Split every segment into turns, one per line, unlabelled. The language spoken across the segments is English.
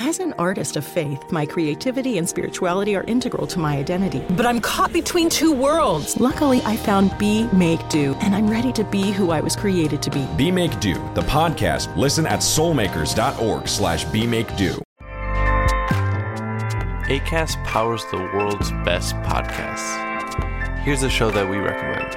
As an artist of faith, my creativity and spirituality are integral to my identity.
But I'm caught between two worlds.
Luckily, I found Be Make Do, and I'm ready to be who I was created to be.
Be Make Do, the podcast. Listen at soulmakers.org slash Be Make Do.
ACAST powers the world's best podcasts. Here's a show that we recommend.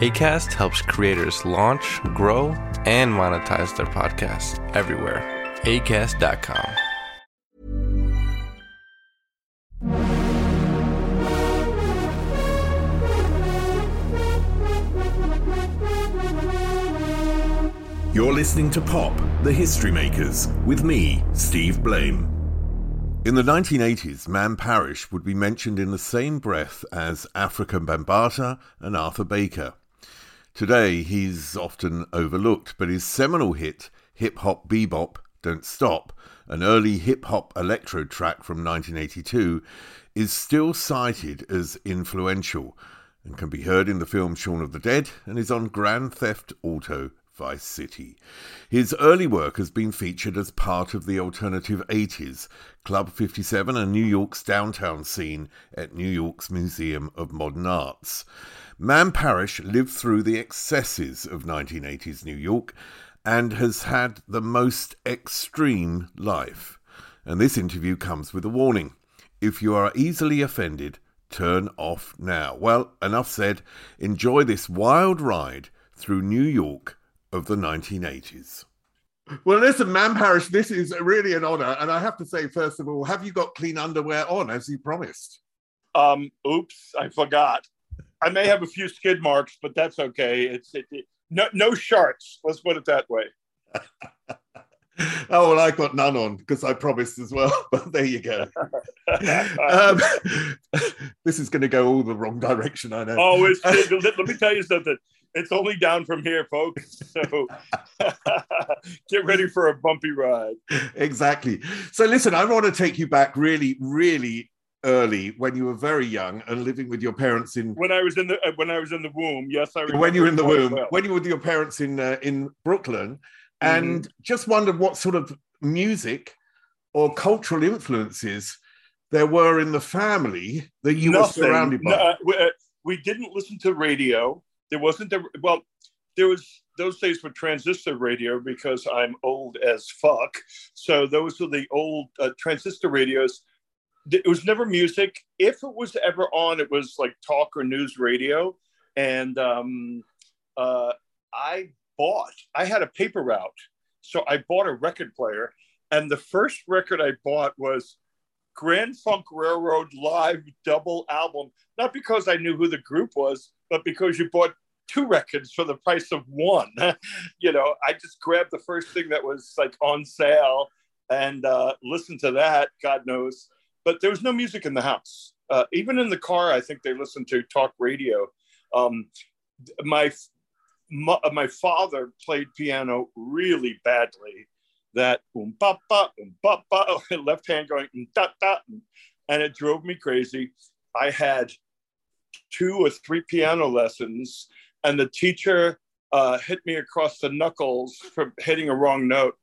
ACAST helps creators launch, grow, and monetize their podcasts everywhere. ACAST.com.
You're listening to Pop, the History Makers, with me, Steve Blame. In the 1980s, Man Parrish would be mentioned in the same breath as Afrika Bambaataa and Arthur Baker. Today, he's often overlooked, but his seminal hit, Hip Hop Bebop Don't Stop, an early hip hop electro track from 1982, is still cited as influential and can be heard in the film Shaun of the Dead and is on Grand Theft Auto Vice City. His early work has been featured as part of the alternative 80s, Club 57 and New York's downtown scene at New York's Museum of Modern Arts. Man Parrish lived through the excesses of 1980s New York and has had the most extreme life. And this interview comes with a warning. If you are easily offended, turn off now. Well, enough said. Enjoy this wild ride through New York of the 1980s. Well, listen, Man Parrish, this is really an honor. And I have to say, first of all, have you got clean underwear on as you promised?
Um, oops, I forgot. I may have a few skid marks, but that's okay. It's it, it- no no sharks. Let's put it that way.
Oh, well, I got none on because I promised as well. But there you go. um, this is going to go all the wrong direction, I know.
Oh, it's, it- let, let me tell you something. It's only down from here, folks. So get ready for a bumpy ride.
exactly. So, listen, I want to take you back really, really early when you were very young and living with your parents in.
When I was in the uh, when I was in the womb, yes, I remember
When you were in the womb,
well.
when you were with your parents in uh, in Brooklyn, and just wondered what sort of music or cultural influences there were in the family that you were surrounded by.
No, uh, we, uh, we didn't listen to radio. There wasn't the well. There was those days were transistor radio because I'm old as fuck. So those were the old uh, transistor radios. It was never music. If it was ever on, it was like talk or news radio. And um, uh, I bought, I had a paper route. So I bought a record player. And the first record I bought was Grand Funk Railroad live double album, not because I knew who the group was, but because you bought two records for the price of one. you know, I just grabbed the first thing that was like on sale and uh, listened to that, God knows. But there was no music in the house. Uh, even in the car, I think they listened to talk radio. Um, my, my my father played piano really badly. That um ba ba um ba ba left hand going da, and it drove me crazy. I had two or three piano lessons, and the teacher uh, hit me across the knuckles for hitting a wrong note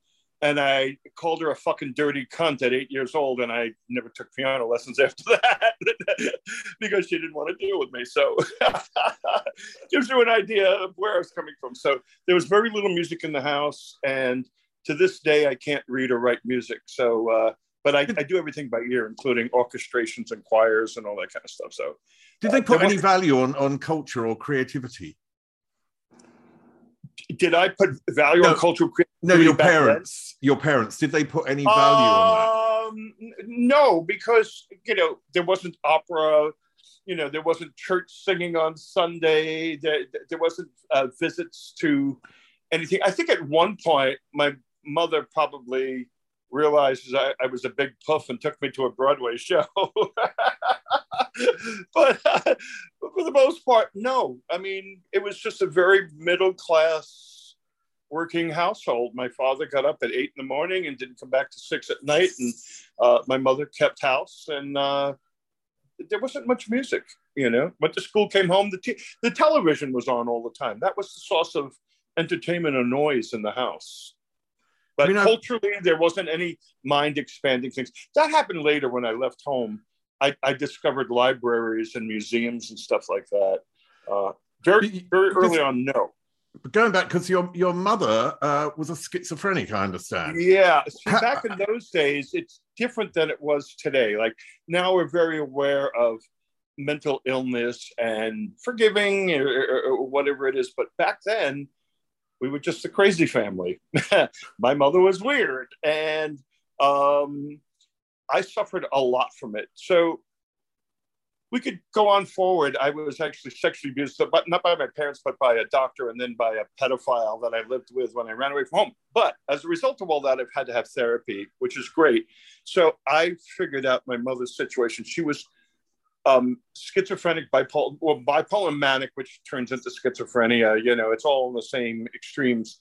and I called her a fucking dirty cunt at eight years old, and I never took piano lessons after that because she didn't want to deal with me. So gives you an idea of where I was coming from. So there was very little music in the house, and to this day, I can't read or write music. So, uh, but I, I, do everything by ear, including orchestrations and choirs and all that kind of stuff. So,
did they put uh, any value on on culture or creativity?
Did I put value no, on cultural?
No, your parents. Then? Your parents. Did they put any value um, on
that? No, because you know there wasn't opera. You know there wasn't church singing on Sunday. There, there wasn't uh, visits to anything. I think at one point my mother probably realizes I, I was a big puff and took me to a Broadway show. but, uh, but for the most part, no. I mean, it was just a very middle class working household. My father got up at eight in the morning and didn't come back to six at night, and uh, my mother kept house, and uh, there wasn't much music. You know, went to school, came home. The t- the television was on all the time. That was the source of entertainment and noise in the house. But I mean, culturally, there wasn't any mind expanding things. That happened later when I left home I, I discovered libraries and museums and stuff like that. Uh, very very early on, no.
Going back, because your your mother uh, was a schizophrenic, I understand.
Yeah, see, back in those days, it's different than it was today. Like now, we're very aware of mental illness and forgiving or, or, or whatever it is. But back then, we were just a crazy family. My mother was weird, and um, I suffered a lot from it. So we could go on forward. I was actually sexually abused, but not by my parents, but by a doctor and then by a pedophile that I lived with when I ran away from home. But as a result of all that, I've had to have therapy, which is great. So I figured out my mother's situation. She was um, schizophrenic, bipolar, well, bipolar manic, which turns into schizophrenia. You know, it's all in the same extremes.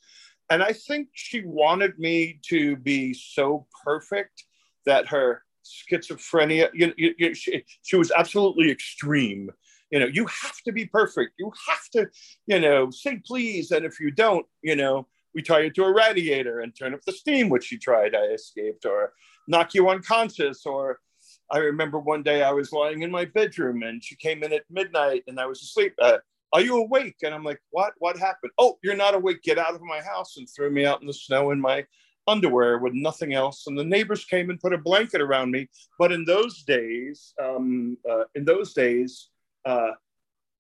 And I think she wanted me to be so perfect that her schizophrenia, you, you, you, she, she was absolutely extreme. You know, you have to be perfect. You have to, you know, say please. And if you don't, you know, we tie you to a radiator and turn up the steam, which she tried. I escaped, or knock you unconscious. Or I remember one day I was lying in my bedroom and she came in at midnight and I was asleep. Uh, are you awake? And I'm like, what? What happened? Oh, you're not awake. Get out of my house and threw me out in the snow in my underwear with nothing else. And the neighbors came and put a blanket around me. But in those days, um, uh, in those days, uh,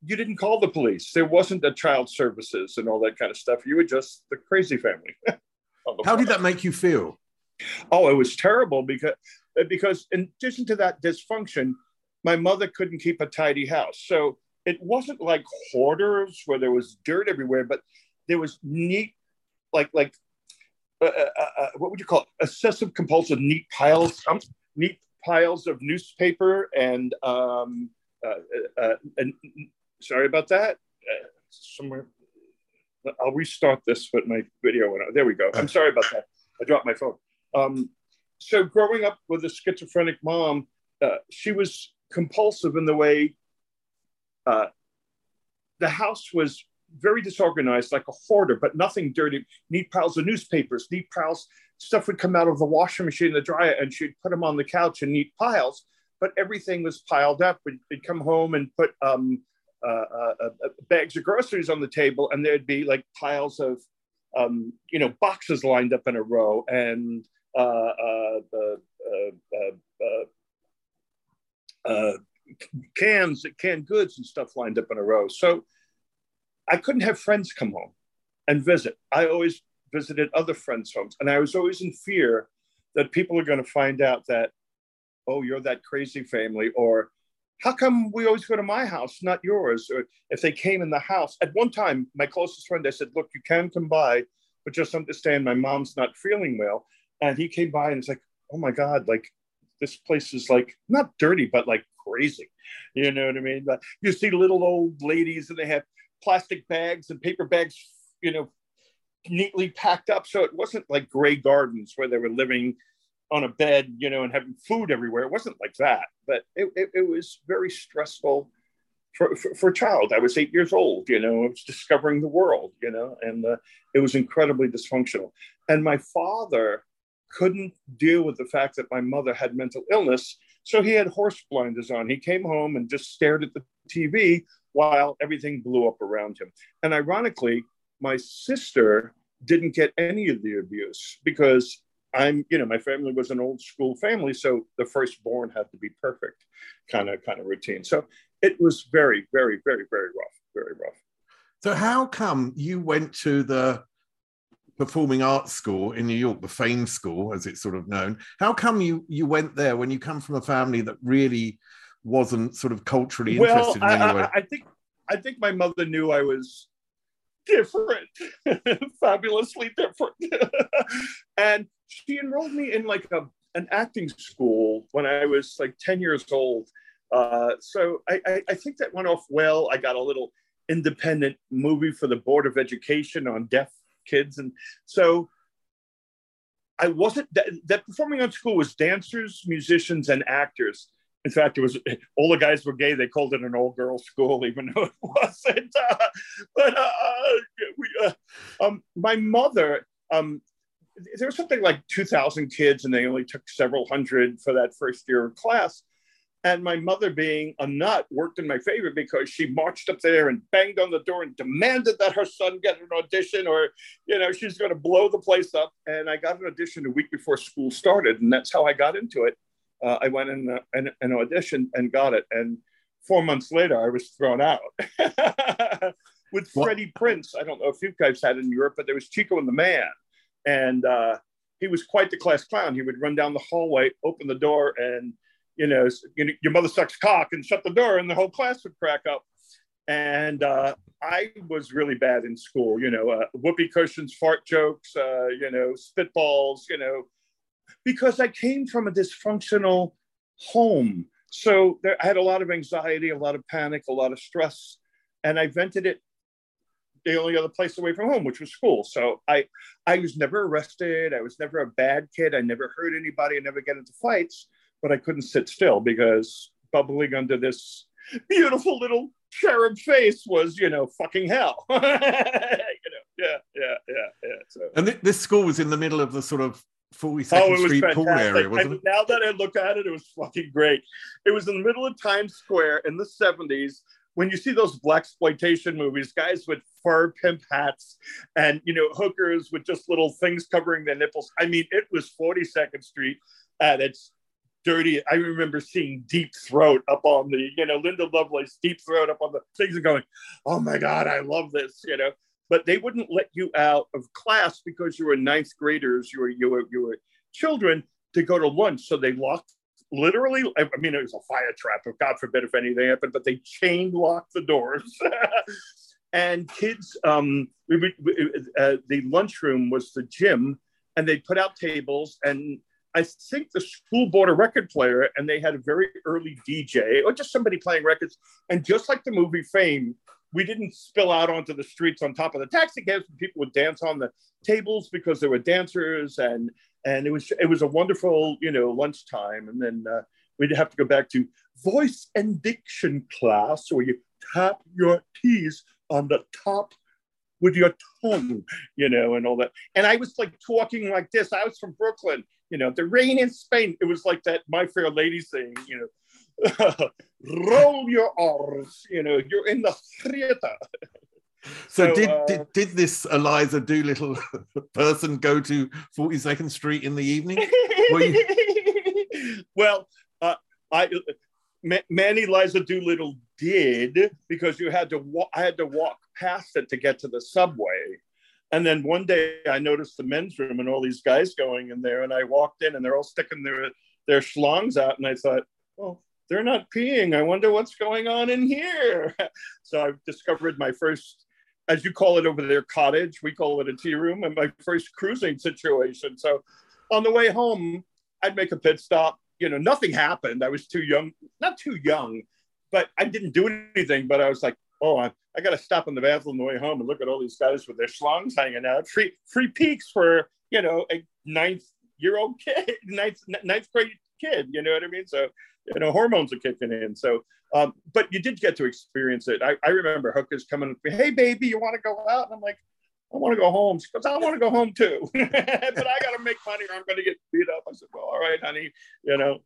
you didn't call the police. There wasn't a child services and all that kind of stuff. You were just the crazy family.
How did that make you feel?
Oh, it was terrible because because in addition to that dysfunction, my mother couldn't keep a tidy house. So it wasn't like hoarders where there was dirt everywhere, but there was neat, like like uh, uh, uh, what would you call it? Obsessive compulsive neat piles, um, neat piles of newspaper and um, and sorry about that. somewhere, I'll restart this, but my video went out. There we go. I'm sorry about that. I dropped my phone. Um, so growing up with a schizophrenic mom, uh, she was compulsive in the way uh, the house was very disorganized, like a hoarder, but nothing dirty. Neat piles of newspapers, neat piles. Stuff would come out of the washing machine, the dryer, and she'd put them on the couch in neat piles. But everything was piled up. We'd, we'd come home and put um, uh, uh, uh, bags of groceries on the table, and there'd be like piles of, um, you know, boxes lined up in a row, and uh, uh, cans, canned goods, and stuff lined up in a row. So I couldn't have friends come home. and visit. I always visited other friends' homes, and I was always in fear that people are going to find out that, oh, you're that crazy family, or how come we always go to my house, not yours? Or if they came in the house. At one time, my closest friend, I said, look, you can come by, but just understand my mom's not feeling well. And he came by and it's like, oh my God, like this place is like not dirty, but like crazy. You know what I mean? But you see little old ladies and they have plastic bags and paper bags, you know, neatly packed up. So it wasn't like Grey Gardens where they were living on a bed, you know, and having food everywhere. It wasn't like that, but it, it, it was very stressful for, for, for, a child. I was eight years old, you know, I was discovering the world, you know, and uh, it was incredibly dysfunctional. And my father couldn't deal with the fact that my mother had mental illness. So he had horse blinders on. He came home and just stared at the TV while everything blew up around him. And ironically, my sister didn't get any of the abuse because I'm, you know, my family was an old school family, so the firstborn had to be perfect, kind of, kind of routine. So it was very, very, very, very rough, very rough.
So how come you went to the performing arts school in New York, the Fame School, as it's sort of known? How come you you went there when you come from a family that really wasn't sort of culturally interested
well,
in any way?
I, I think I think my mother knew I was different, fabulously different. and she enrolled me in like a, an acting school when I was like 10 years old. Uh, so I, I, I, think that went off well. I got a little independent movie for the Board of Education on deaf kids. And so I wasn't, that, that performing arts school was dancers, musicians, and actors. In fact, it was all the guys were gay. They called it an all girls school, even though it wasn't. Uh, but uh, we, uh, um, my mother, um, there was something like 2,000 kids, and they only took several hundred for that first year of class. And my mother, being a nut, worked in my favor because she marched up there and banged on the door and demanded that her son get an audition, or you know, she's going to blow the place up. And I got an audition a week before school started, and that's how I got into it uh, I went in an, an audition and got it. And four months later, I was thrown out with Freddie Prinze. I don't know if you guys had it in Europe, but there was Chico and the Man. And uh, he was quite the class clown. He would run down the hallway, open the door, and you know, you know, your mother sucks cock and shut the door, and the whole class would crack up. And uh, I was really bad in school, you know, uh, whoopee cushions, fart jokes, uh, you know, spitballs, you know, because I came from a dysfunctional home. So there, I had a lot of anxiety, a lot of panic, a lot of stress, and I vented it the only other place away from home, which was school. So I, I was never arrested. I was never a bad kid. I never hurt anybody. I never get into fights, but I couldn't sit still because bubbling under this beautiful little cherub face was, you know, fucking hell. you know, yeah, yeah, yeah, yeah. So.
And th- this school was in the middle of the sort of 42nd oh, Street fantastic. pool area, wasn't
it? Now that I look at it, it was fucking great. It was in the middle of Times Square in the 70s. When you see those black exploitation movies, guys with fur pimp hats and you know hookers with just little things covering their nipples. I mean, it was 42nd Street at its dirty. I remember seeing Deep Throat up on the, you know, Linda Lovelace Deep Throat up on the things and going, oh my God, I love this, you know but they wouldn't let you out of class because you were ninth graders, you were you were you were children to go to lunch. So they locked literally. I mean, it was a fire trap. If God forbid if anything happened, but they chain locked the doors. and kids, um, we, we uh, the lunchroom was the gym, and they put out tables and. I think the school bought a record player and they had a very early DJ or just somebody playing records. And just like the movie Fame, we didn't spill out onto the streets on top of the taxi cabs. People would dance on the tables because there were dancers, and and it was it was a wonderful you know lunchtime. And then uh, we'd have to go back to voice and diction class, where you tap your T's on the top with your tongue, you know, and all that. And I was like talking like this. I was from Brooklyn, you know, the rain in Spain. It was like that My Fair Lady thing, you know roll your R's. You know, you're in the theater.
So, so did, uh, did did this Eliza Doolittle person go to 42nd Street in the evening?
You... well, uh, I Manny Eliza Doolittle did because you had to walk. I had to walk past it to get to the subway. And then one day I noticed the men's room and all these guys going in there, and I walked in and they're all sticking their their schlongs out, and I thought, well, they're not peeing. I wonder what's going on in here. so I've discovered my first, as you call it over there, cottage. We call it a tea room, and my first cruising situation. So on the way home, I'd make a pit stop. You know, nothing happened. I was too young, not too young, but I didn't do anything. But I was like, oh, I, I got to stop in the bathroom on the way home and look at all these guys with their schlongs hanging out. Free free peeks for you know a ninth year old kid, ninth ninth grade kid. You know what I mean? So you know hormones are kicking in. So um, but you did get to experience it. I, I remember hookers coming up, hey baby, you want to go out? And I'm like, I want to go home. She goes, I want to go home too, but I got to make money or I'm going to get beat up. I said, well, all right, honey, you know,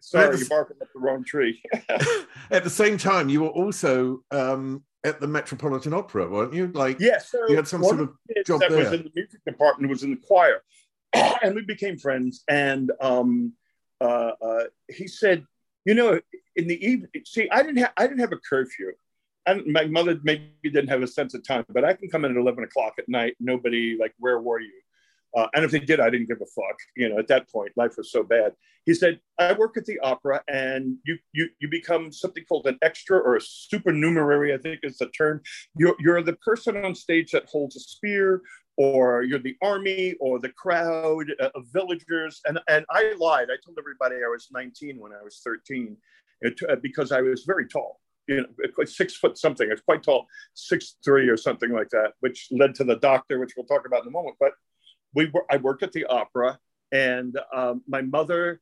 Sorry, you're barking up the wrong tree.
at the same time, you were also um, at the Metropolitan Opera, weren't you? Like,
yes, so
you had some sort of job
that
there.
was in the music department was in the choir, and we became friends. And um, uh, uh, he said, you know, in the evening, see, I didn't have I didn't have a curfew. And my mother maybe didn't have a sense of time, but I can come in at eleven o'clock at night. Nobody like, where were you? Uh, and if they did, I didn't give a fuck. You know, at that point, life was so bad. He said, "I work at the opera, and you you you become something called an extra or a supernumerary. I think is the term. You're you're the person on stage that holds a spear, or you're the army, or the crowd uh, of villagers." And and I lied. I told everybody I was 19 when I was 13, uh, because I was very tall. You know, six foot something. I was quite tall, six three or something like that, which led to the doctor, which we'll talk about in a moment. But we were, I worked at the opera, and um, my mother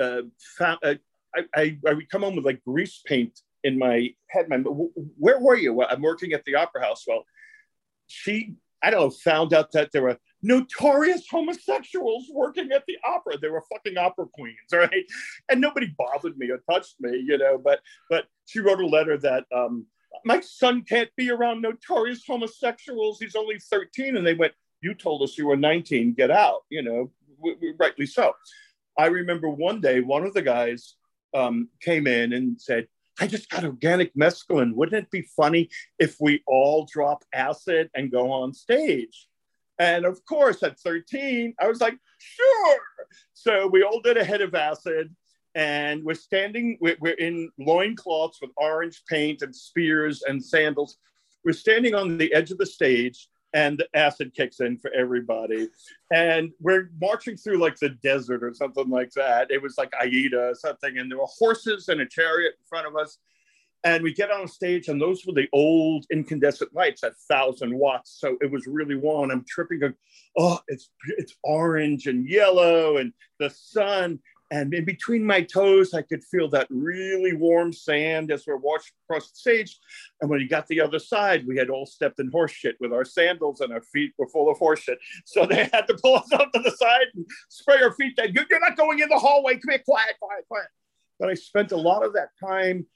uh, found uh, I, I, I would come home with like grease paint in my head. My where were you? Well, I'm working at the opera house. Well, she I don't know found out that there were notorious homosexuals working at the opera. They were fucking opera queens, right? And nobody bothered me or touched me, you know. But but she wrote a letter that um, my son can't be around notorious homosexuals. He's only 13, and they went you told us you were 19, get out, you know, w- w- rightly so. I remember one day, one of the guys um, came in and said, I just got organic mescaline. Wouldn't it be funny if we all drop acid and go on stage? And of course, at 13, I was like, sure. So we all did a head of acid and we're standing, we're, we're in loincloths with orange paint and spears and sandals. We're standing on the edge of the stage and acid kicks in for everybody. And we're marching through like the desert or something like that. It was like Aida or something, and there were horses and a chariot in front of us. And we get on stage, and those were the old incandescent lights at thousand watts. So it was really warm. I'm tripping, going, oh, it's it's orange and yellow, and the sun. And in between my toes, I could feel that really warm sand as we're walking across the stage. And when we got the other side, we had all stepped in horse shit with our sandals and our feet were full of horse shit. So they had to pull us up to the side and spray our feet down. You're not going in the hallway. Come here, quiet, quiet, quiet. But I spent a lot of that time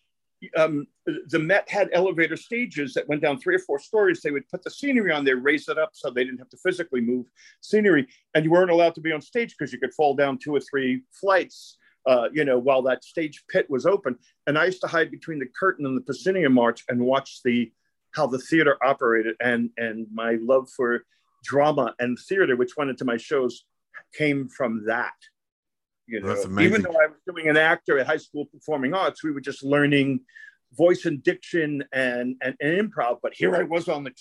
um, the Met had elevator stages that went down three or four stories. They would put the scenery on there, raise it up so they didn't have to physically move scenery. And you weren't allowed to be on stage because you could fall down two or three flights, uh, you know, while that stage pit was open. And I used to hide between the curtain and the proscenium arch and watch the how the theater operated. And and my love for drama and theater, which went into my shows, came from that. You know, even though I was doing an actor at high school performing arts, we were just learning voice and diction and, and, and improv. But here I was on the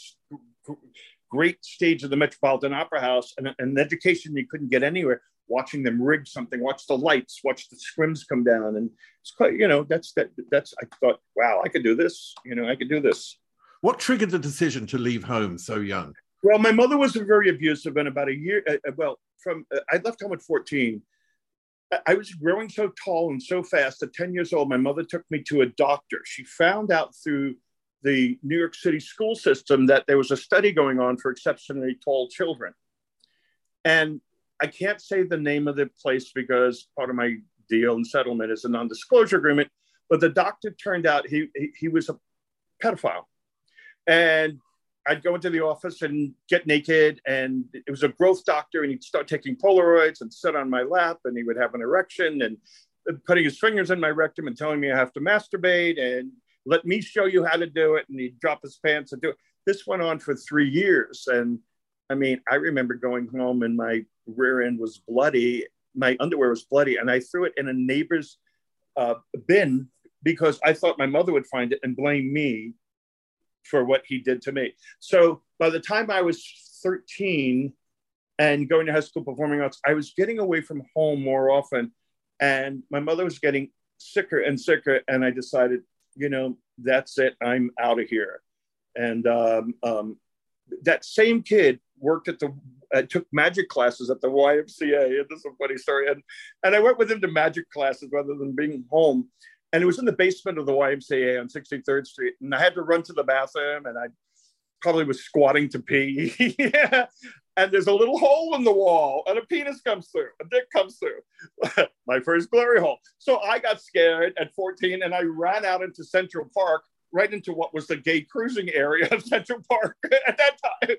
great stage of the Metropolitan Opera House and an education you couldn't get anywhere. Watching them rig something, watch the lights, watch the scrims come down, and it's quite, you know, that's that. That's I thought, wow, I could do this. You know, I could do this.
What triggered the decision to leave home so young?
Well, my mother was very abusive, and about a year, uh, uh well, from uh, I left home at fourteen I was growing so tall and so fast at 10 years old, my mother took me to a doctor. She found out through the New York City school system that there was a study going on for exceptionally tall children. And I can't say the name of the place because part of my deal and settlement is a non disclosure agreement. But the doctor turned out he, he, he was a pedophile. And I'd go into the office and get naked, and it was a growth doctor, and he'd start taking Polaroids and sit on my lap, and he would have an erection and putting his fingers in my rectum and telling me I have to masturbate and let me show you how to do it. And he'd drop his pants and do it. This went on for three years, and I mean, I remember going home and my rear end was bloody. My underwear was bloody, and I threw it in a neighbor's uh, bin because I thought my mother would find it and blame me for what he did to me. So by the time I was 13 and going to high school performing arts, I was getting away from home more often. And my mother was getting sicker and sicker. And I decided, you know, that's it. I'm out of here. And um, um, that same kid worked at the uh, took magic classes at the YMCA. And this is a funny story. And, and I went with him to magic classes rather than being home. And it was in the basement of the YMCA on 63rd Street. And I had to run to the bathroom and I probably was squatting to pee. yeah. And there's a little hole in the wall and a penis comes through, a dick comes through. My first glory hole. So I got scared at 14 and I ran out into Central Park right into what was the gay cruising area of Central Park at that time.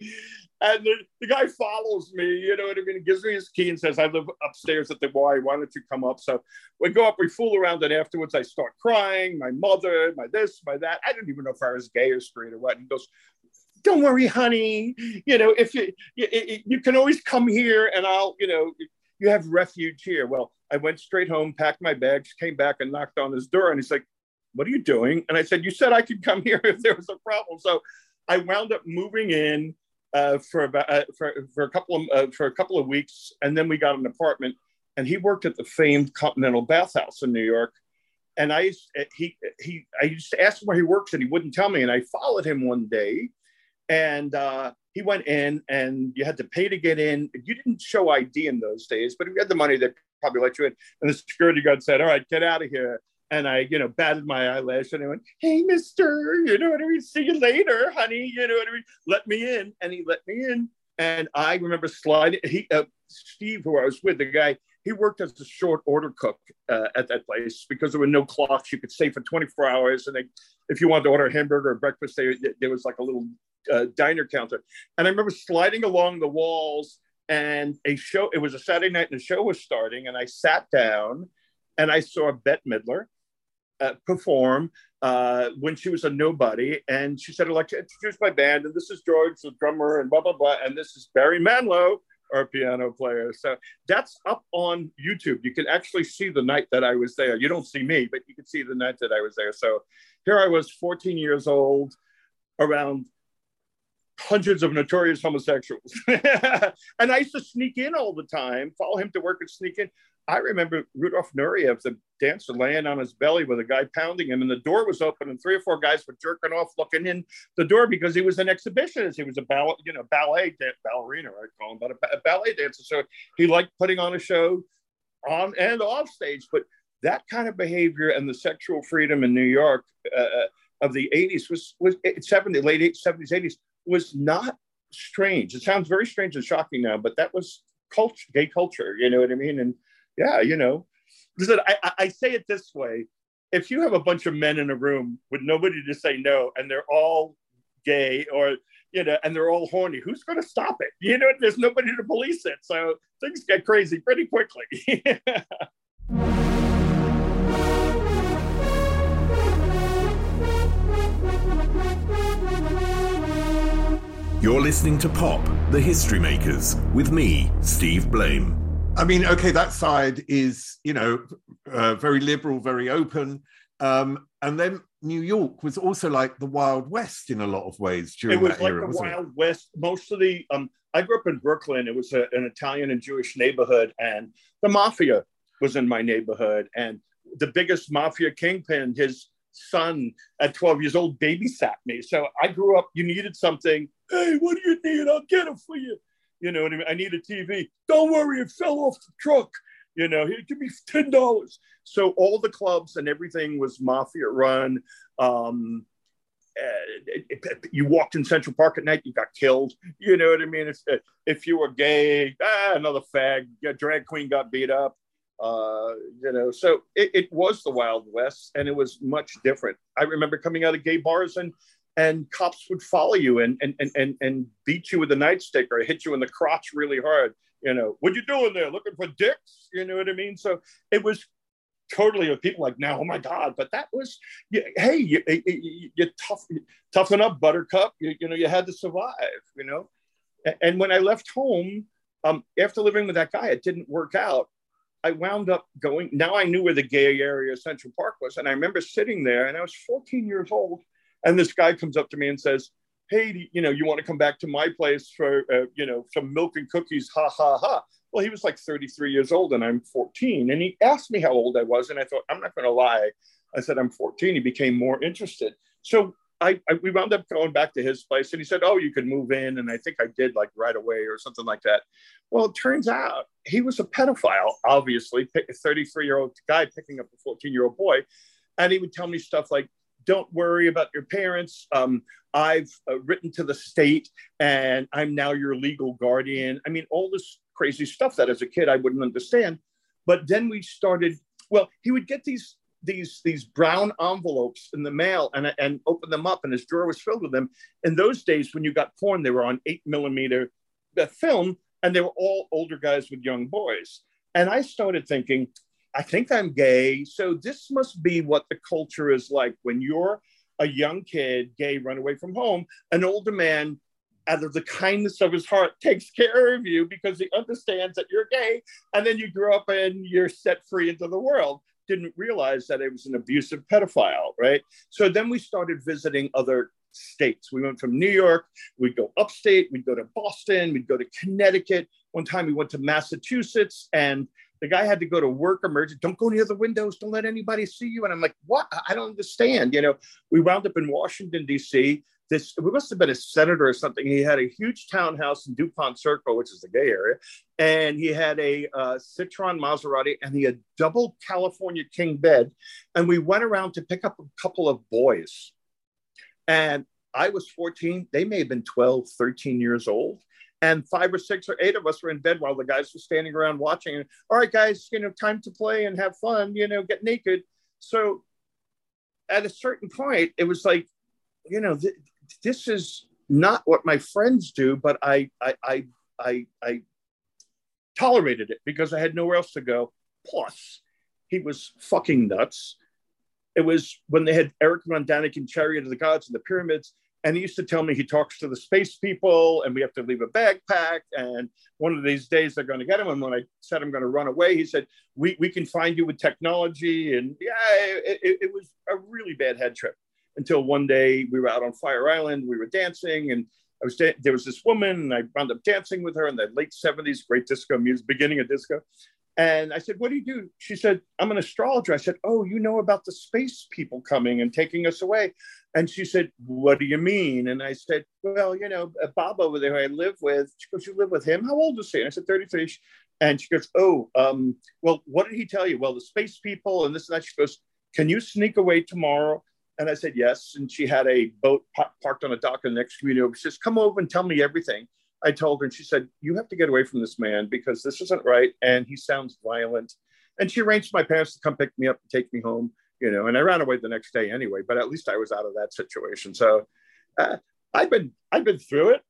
And the, the guy follows me, you know what I mean? He gives me his key and says, I live upstairs at the Y. Why don't you come up? So we go up, we fool around, and afterwards I start crying. My mother, my this, my that. I didn't even know if I was gay or straight or what. And he goes, don't worry, honey. You know, if you, you, you can always come here and I'll, you know, you have refuge here. Well, I went straight home, packed my bags, came back and knocked on his door. And he's like, what are you doing? And I said, you said I could come here if there was a problem. So I wound up moving in uh, for about uh, for, for a couple of uh, for a couple of weeks, and then we got an apartment. And he worked at the famed Continental Bathhouse in New York. And I used, he he I used to ask him where he works, and he wouldn't tell me. And I followed him one day, and uh, he went in, and you had to pay to get in. You didn't show ID in those days, but if you had the money, they probably let you in. And the security guard said, "All right, get out of here." And I, you know, batted my eyelash and I went, Hey, mister, you know what I mean? See you later, honey. You know what I mean? Let me in. And he let me in. And I remember sliding. He, uh, Steve, who I was with, the guy, he worked as a short order cook uh, at that place because there were no clocks. You could stay for 24 hours. And they, if you wanted to order a hamburger or breakfast, they, there was like a little uh, diner counter. And I remember sliding along the walls and a show, it was a Saturday night and the show was starting. And I sat down and I saw Bette Midler uh, perform uh, when she was a nobody. And she said, I'd like to introduce my band. And this is George, the drummer, and blah, blah, blah. And this is Barry Manilow, our piano player. So that's up on YouTube. You can actually see the night that I was there. You don't see me, but you can see the night that I was there. So here I was, 14 years old, around hundreds of notorious homosexuals. and I used to sneak in all the time, follow him to work and sneak in. I remember Rudolf Nureyev, the dancer, laying on his belly with a guy pounding him, and the door was open, and three or four guys were jerking off, looking in the door because he was an exhibitionist. He was a ballet, you know, ballet dan- ballerina, I call him, but a, a ballet dancer. So he liked putting on a show on and off stage. But that kind of behavior and the sexual freedom in New York uh, uh of the 80s was was 70s, late 70s, 80s was not strange. It sounds very strange and shocking now, but that was culture, gay culture. You know what I mean? And yeah, you know, listen, I, I say it this way: if you have a bunch of men in a room with nobody to say no, and they're all gay or you know, and they're all horny, who's going to stop it? You know, there's nobody to police it, so things get crazy pretty quickly.
You're listening to Pop, the History Makers, with me, Steve Blame. I mean, okay, that side is, you know, uh, very liberal, very open. Um, and then New York was also like the Wild West in a lot of ways during that time.
it was like
era.
the Wild it? West. Most of the, um, I grew up in Brooklyn. It was a, an Italian and Jewish neighborhood, and the mafia was in my neighborhood. And the biggest mafia kingpin, his son at 12 years old, babysat me. So I grew up, you needed something. Hey, what do you need? I'll get it for you. You know what I mean? I need a TV. Don't worry, it fell off the truck. You know, give me ten dollars. So all the clubs and everything was mafia run. Um, uh, you walked in Central Park at night, you got killed. You know what I mean? If, if you were gay, ah, another fag, drag queen got beat up. Uh, you know, so it, it was the Wild West, and it was much different. I remember coming out of gay bars and and cops would follow you and and and and beat you with a nightstick or hit you in the crotch really hard. You know, what you doing there? Looking for dicks? You know what I mean? So it was totally of people like now, oh my god! But that was, hey, you, you, you tough, toughen up, Buttercup. You, you know, you had to survive. You know, And when I left home, um, after living with that guy, it didn't work out. I wound up going. Now I knew where the gay area of Central Park was, and I remember sitting there, and I was 14 years old, and this guy comes up to me and says, "Hey, you know, you want to come back to my place for, uh, you know, some milk and cookies?" Ha ha ha. Well, he was like 33 years old, and I'm 14, and he asked me how old I was, and I thought, I'm not going to lie. I said I'm 14. He became more interested. So I, I, we wound up going back to his place and he said, Oh, you could move in. And I think I did like right away or something like that. Well, it turns out he was a pedophile, obviously, a 33 year old guy picking up a 14 year old boy. And he would tell me stuff like, Don't worry about your parents. Um, I've uh, written to the state and I'm now your legal guardian. I mean, all this crazy stuff that as a kid I wouldn't understand. But then we started, well, he would get these these these brown envelopes in the mail and and open them up and his drawer was filled with them in those days when you got porn they were on eight millimeter uh, film and they were all older guys with young boys and i started thinking i think i'm gay so this must be what the culture is like when you're a young kid gay run away from home an older man out of the kindness of his heart takes care of you because he understands that you're gay and then you grow up and you're set free into the world didn't realize that it was an abusive pedophile, right? So then we started visiting other states. We went from New York, we'd go upstate, we'd go to Boston, we'd go to Connecticut. One time we went to Massachusetts and the guy had to go to work emergency. Don't go near the windows. Don't let anybody see you. And I'm like, what? I don't understand. You know, we wound up in Washington, D.C this we must have been a senator or something. He had a huge townhouse in Dupont Circle, which is the gay area, and he had a uh, Citroen Maserati, and he had double California king bed. And we went around to pick up a couple of boys, and I was 14. They may have been 12, 13 years old. And five or six or eight of us were in bed while the guys were standing around watching. And, All right, guys, you know, time to play and have fun, you know, get naked. So at a certain point, it was like, you know, th- this is not what my friends do, but I, I, I, I, I tolerated it because I had nowhere else to go. Plus, he was fucking nuts. It was when they had Erich von Däniken Chariot of the Gods and the pyramids. And he used to tell me he talks to the space people and we have to leave a backpack. And one of these days they're going to get him. And when I said I'm going to run away, he said, we, we can find you with technology. And yeah, it, it, it was a really bad head trip until one day we were out on Fire Island, we were dancing, and I was da- there was this woman, and I wound up dancing with her in the late '70s, great disco music, beginning of disco. And I said, "What do you do?" She said, "I'm an astrologer." I said, "Oh, you know about the space people coming and taking us away?" And she said, "What do you mean?" And I said, "Well, you know, Bob over there, I live with." She goes, "You live with him? How old is he?" And I said, "33." And she goes, "Oh, um, well, what did he tell you?" Well, the space people and this and that. She goes, "Can you sneak away tomorrow?" And I said, yes. And she had a boat parked on a dock in the next community. She says, come over and tell me everything. I told her, and she said, you have to get away from this man because this isn't right. And he sounds violent. And she arranged my parents to come pick me up and take me home, you know, and I ran away the next day anyway, but at least I was out of that situation. So uh, I've been, I've been through it,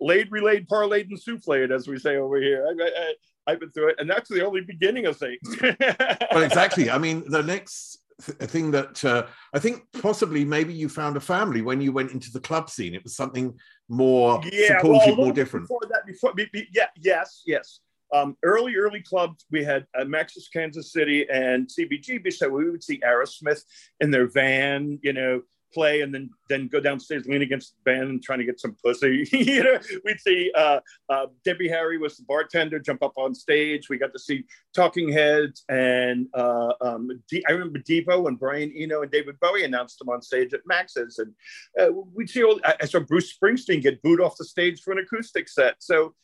laid, relayed, parlayed, and souffled, as we say over here. I, I, I've been through it, and that's the only beginning of things.
well, exactly. I mean, the next th- thing that uh, I think possibly maybe you found a family when you went into the club scene. It was something more yeah, supportive, well, more different.
Before that, before be, be, yeah, yes, yes. Um, early, early clubs, we had uh, Max's Kansas City and CBGB. So we would see Aerosmith in their van, you know, play and then then go downstairs, lean against the band and trying to get some pussy. you know, we'd see uh, uh, Debbie Harry was the bartender, jump up on stage. We got to see Talking Heads and uh, um, D- I remember Devo and Brian Eno and David Bowie announced them on stage at Max's, and uh, we'd see all. I saw Bruce Springsteen get booed off the stage for an acoustic set. So.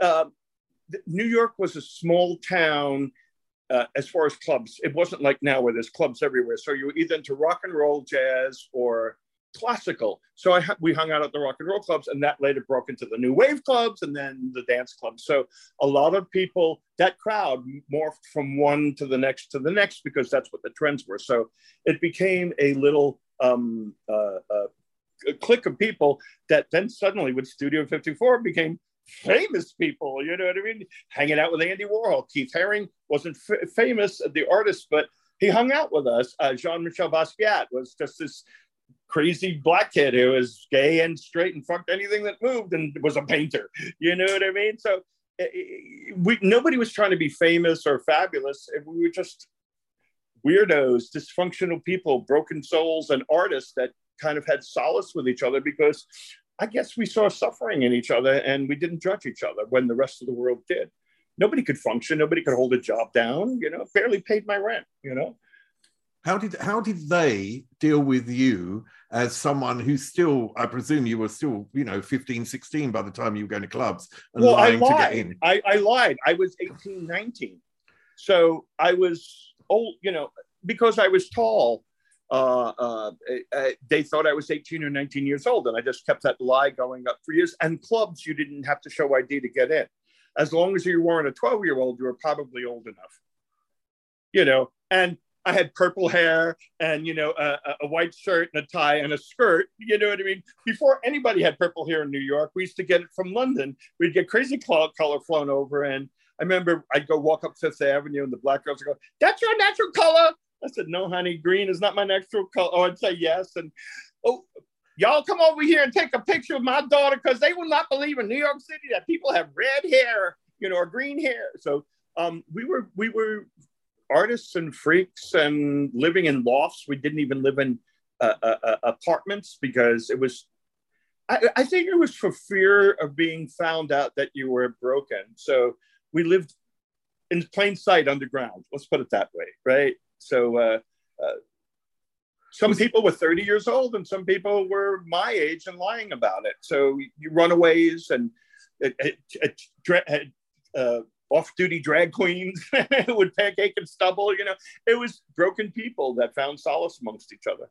Um, New York was a small town uh, as far as clubs, it wasn't like now where there's clubs everywhere. So you were either into rock and roll, jazz, or classical. So I we hung out at the rock and roll clubs, and that later broke into the new wave clubs and then the dance clubs. So a lot of people, that crowd morphed from one to the next to the next because that's what the trends were. So it became a little um, uh, uh, clique of people that then suddenly with Studio 54 became famous people, you know what I mean? Hanging out with Andy Warhol. Keith Haring wasn't f- famous, the artist, but he hung out with us. Uh, Jean Michel Basquiat was just this crazy black kid who was gay and straight and fucked anything that moved and was a painter. You know what I mean? So we nobody was trying to be famous or fabulous. We were just weirdos, dysfunctional people, broken souls, and artists that kind of had solace with each other because I guess we saw suffering in each other and we didn't judge each other when the rest of the world did. Nobody could function, nobody could hold a job down, you know, barely paid my rent, you know.
How did how did they deal with you as someone who still, I presume you were still, you know, 15, 16 by the time you were going to clubs and
well,
lying
I
to
lied.
get in?
I, I lied. I was 18, 19. So I was old, you know, because I was tall, uh, uh, uh, they thought I was 18 or 19 years old. And I just kept that lie going up for years. And clubs, you didn't have to show ID to get in. As long as you weren't a 12 year old, you were probably old enough. You know, and I had purple hair and, you know, a, a white shirt and a tie and a skirt. You know what I mean? Before anybody had purple hair in New York, we used to get it from London. We'd get crazy color flown over. And I remember I'd go walk up Fifth Avenue and the black girls would go, That's your natural color. I said, No, honey, green is not my natural color. Oh, I'd say yes. And oh, y'all come over here and take a picture of my daughter because they will not believe in New York City that people have red hair, you know, or green hair. So um, we were we were artists and freaks and living in lofts. We didn't even live in uh, uh, uh, apartments because it was. I, I think it was for fear of being found out that you were broken. So we lived in plain sight underground. Let's put it that way, right? So uh, uh, some people were 30 years old and some people were my age and lying about it. So you runaways and uh, off-duty drag queens with pancake and stubble. You know, it was broken people that found solace amongst each other.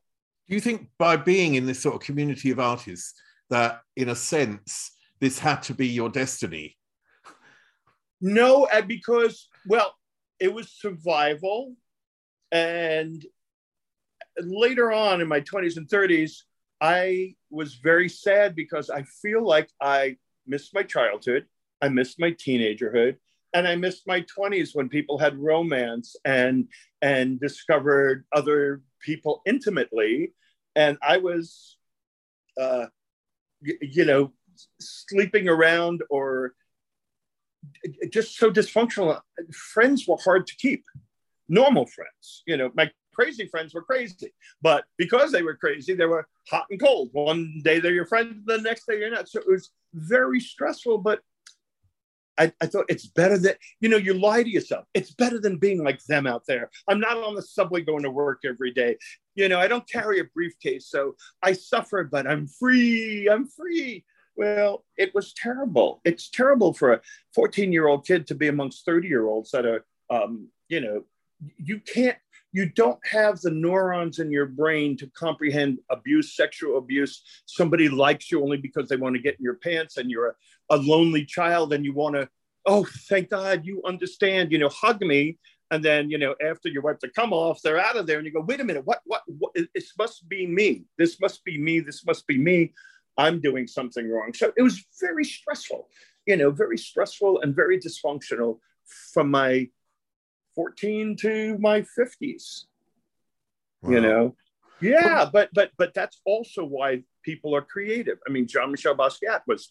Do you think by being in this sort of community of artists that, in a sense, this had to be your destiny?
No, because well, it was survival, and later on in my 20s and 30s, I was very sad because I feel like I missed my childhood, I missed my teenagerhood, and I missed my 20s when people had romance and and discovered other people intimately, and I was, uh, y- you know, sleeping around or just so dysfunctional. Friends were hard to keep. Normal friends, you know, my crazy friends were crazy, but because they were crazy, they were hot and cold. One day they're your friend, the next day you're not. So it was very stressful. But I, I thought it's better that you know you lie to yourself. It's better than being like them out there. I'm not on the subway going to work every day. You know, I don't carry a briefcase, so I suffer, but I'm free. I'm free. Well, it was terrible. It's terrible for a 14 year old kid to be amongst 30 year olds that are, um, you know, you can't, you don't have the neurons in your brain to comprehend abuse, sexual abuse. Somebody likes you only because they want to get in your pants and you're a, a lonely child and you want to, oh, thank God you understand, you know, hug me. And then, you know, after you wipe the cum off, they're out of there and you go, wait a minute, what, what, what, this must be me. This must be me. This must be me. I'm doing something wrong. So it was very stressful, you know, very stressful and very dysfunctional from my 14 to my 50s. Wow. You know, yeah, but but but that's also why people are creative. I mean, Jean-Michel Basquiat was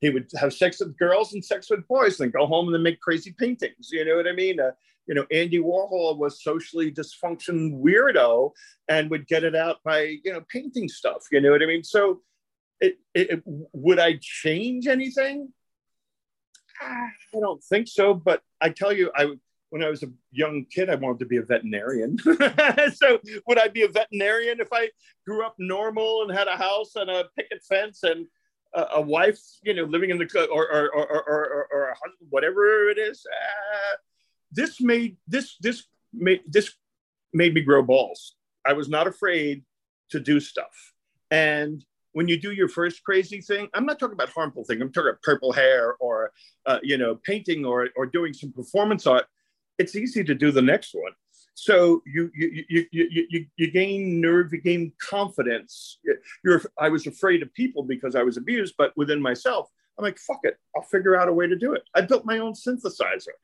he would have sex with girls and sex with boys, and go home and then make crazy paintings. You know what I mean? Uh, you know, Andy Warhol was socially dysfunction weirdo and would get it out by you know painting stuff. You know what I mean? So it, it, would I change anything? I don't think so. But I tell you, I when I was a young kid, I wanted to be a veterinarian. so would I be a veterinarian if I grew up normal and had a house and a picket fence and a, a wife, you know, living in the or or or or, or, a husband, whatever it is? Uh, this made this this made this made me grow balls. I was not afraid to do stuff, and when you do your first crazy thing, I'm not talking about harmful thing. I'm talking about purple hair or, uh, you know, painting or, or doing some performance art. It's easy to do the next one. So you you you you you, you gain nerve, you gain confidence. You're I was afraid of people because I was abused, but within myself, I'm like, fuck it, I'll figure out a way to do it. I built my own synthesizer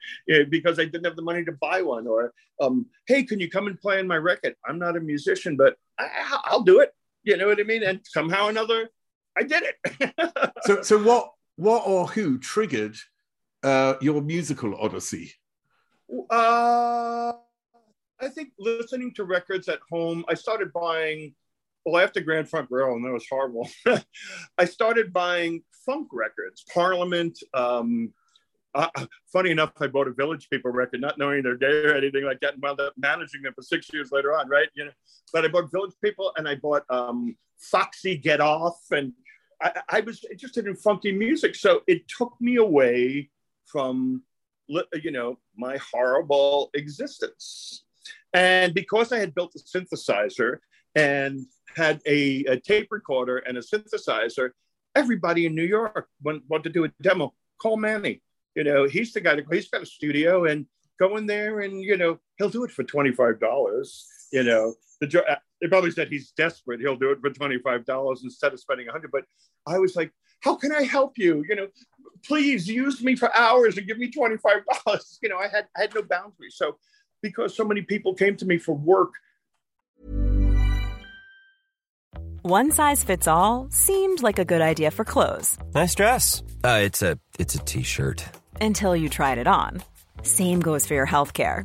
because I didn't have the money to buy one. Or, um, hey, can you come and play on my record? I'm not a musician, but I, will do it You know what I mean? And somehow or another, I did it.
so, so what, what or who triggered uh, your musical odyssey?
Uh, I think listening to records at home. I started buying. Well, after Grand Funk Railroad, and that was horrible. I started buying funk records, Parliament. Um, uh, funny enough, I bought a Village People record, not knowing they're gay or anything like that, and wound up managing them for six years later on, right? You know, but I bought Village People, and I bought um, Foxy Get Off, and I, I was interested in funky music, so it took me away from, you know, my horrible existence. And because I had built a synthesizer and had a, a tape recorder and a synthesizer, everybody in New York wanted, wanted to do a demo. Call Manny you know, he's the guy that he's got a studio and go in there and you know he'll do it for twenty five dollars. You know, the uh, they probably said he's desperate. He'll do it for twenty five dollars instead of spending a hundred. But I was like, how can I help you? You know, please use me for hours and give me twenty five dollars. You know, I had I had no boundaries. So because so many people came to me for work.
One size fits all seemed like a good idea for clothes.
Nice dress. Uh, it's a it's a t-shirt
until you tried it on. Same goes for your healthcare.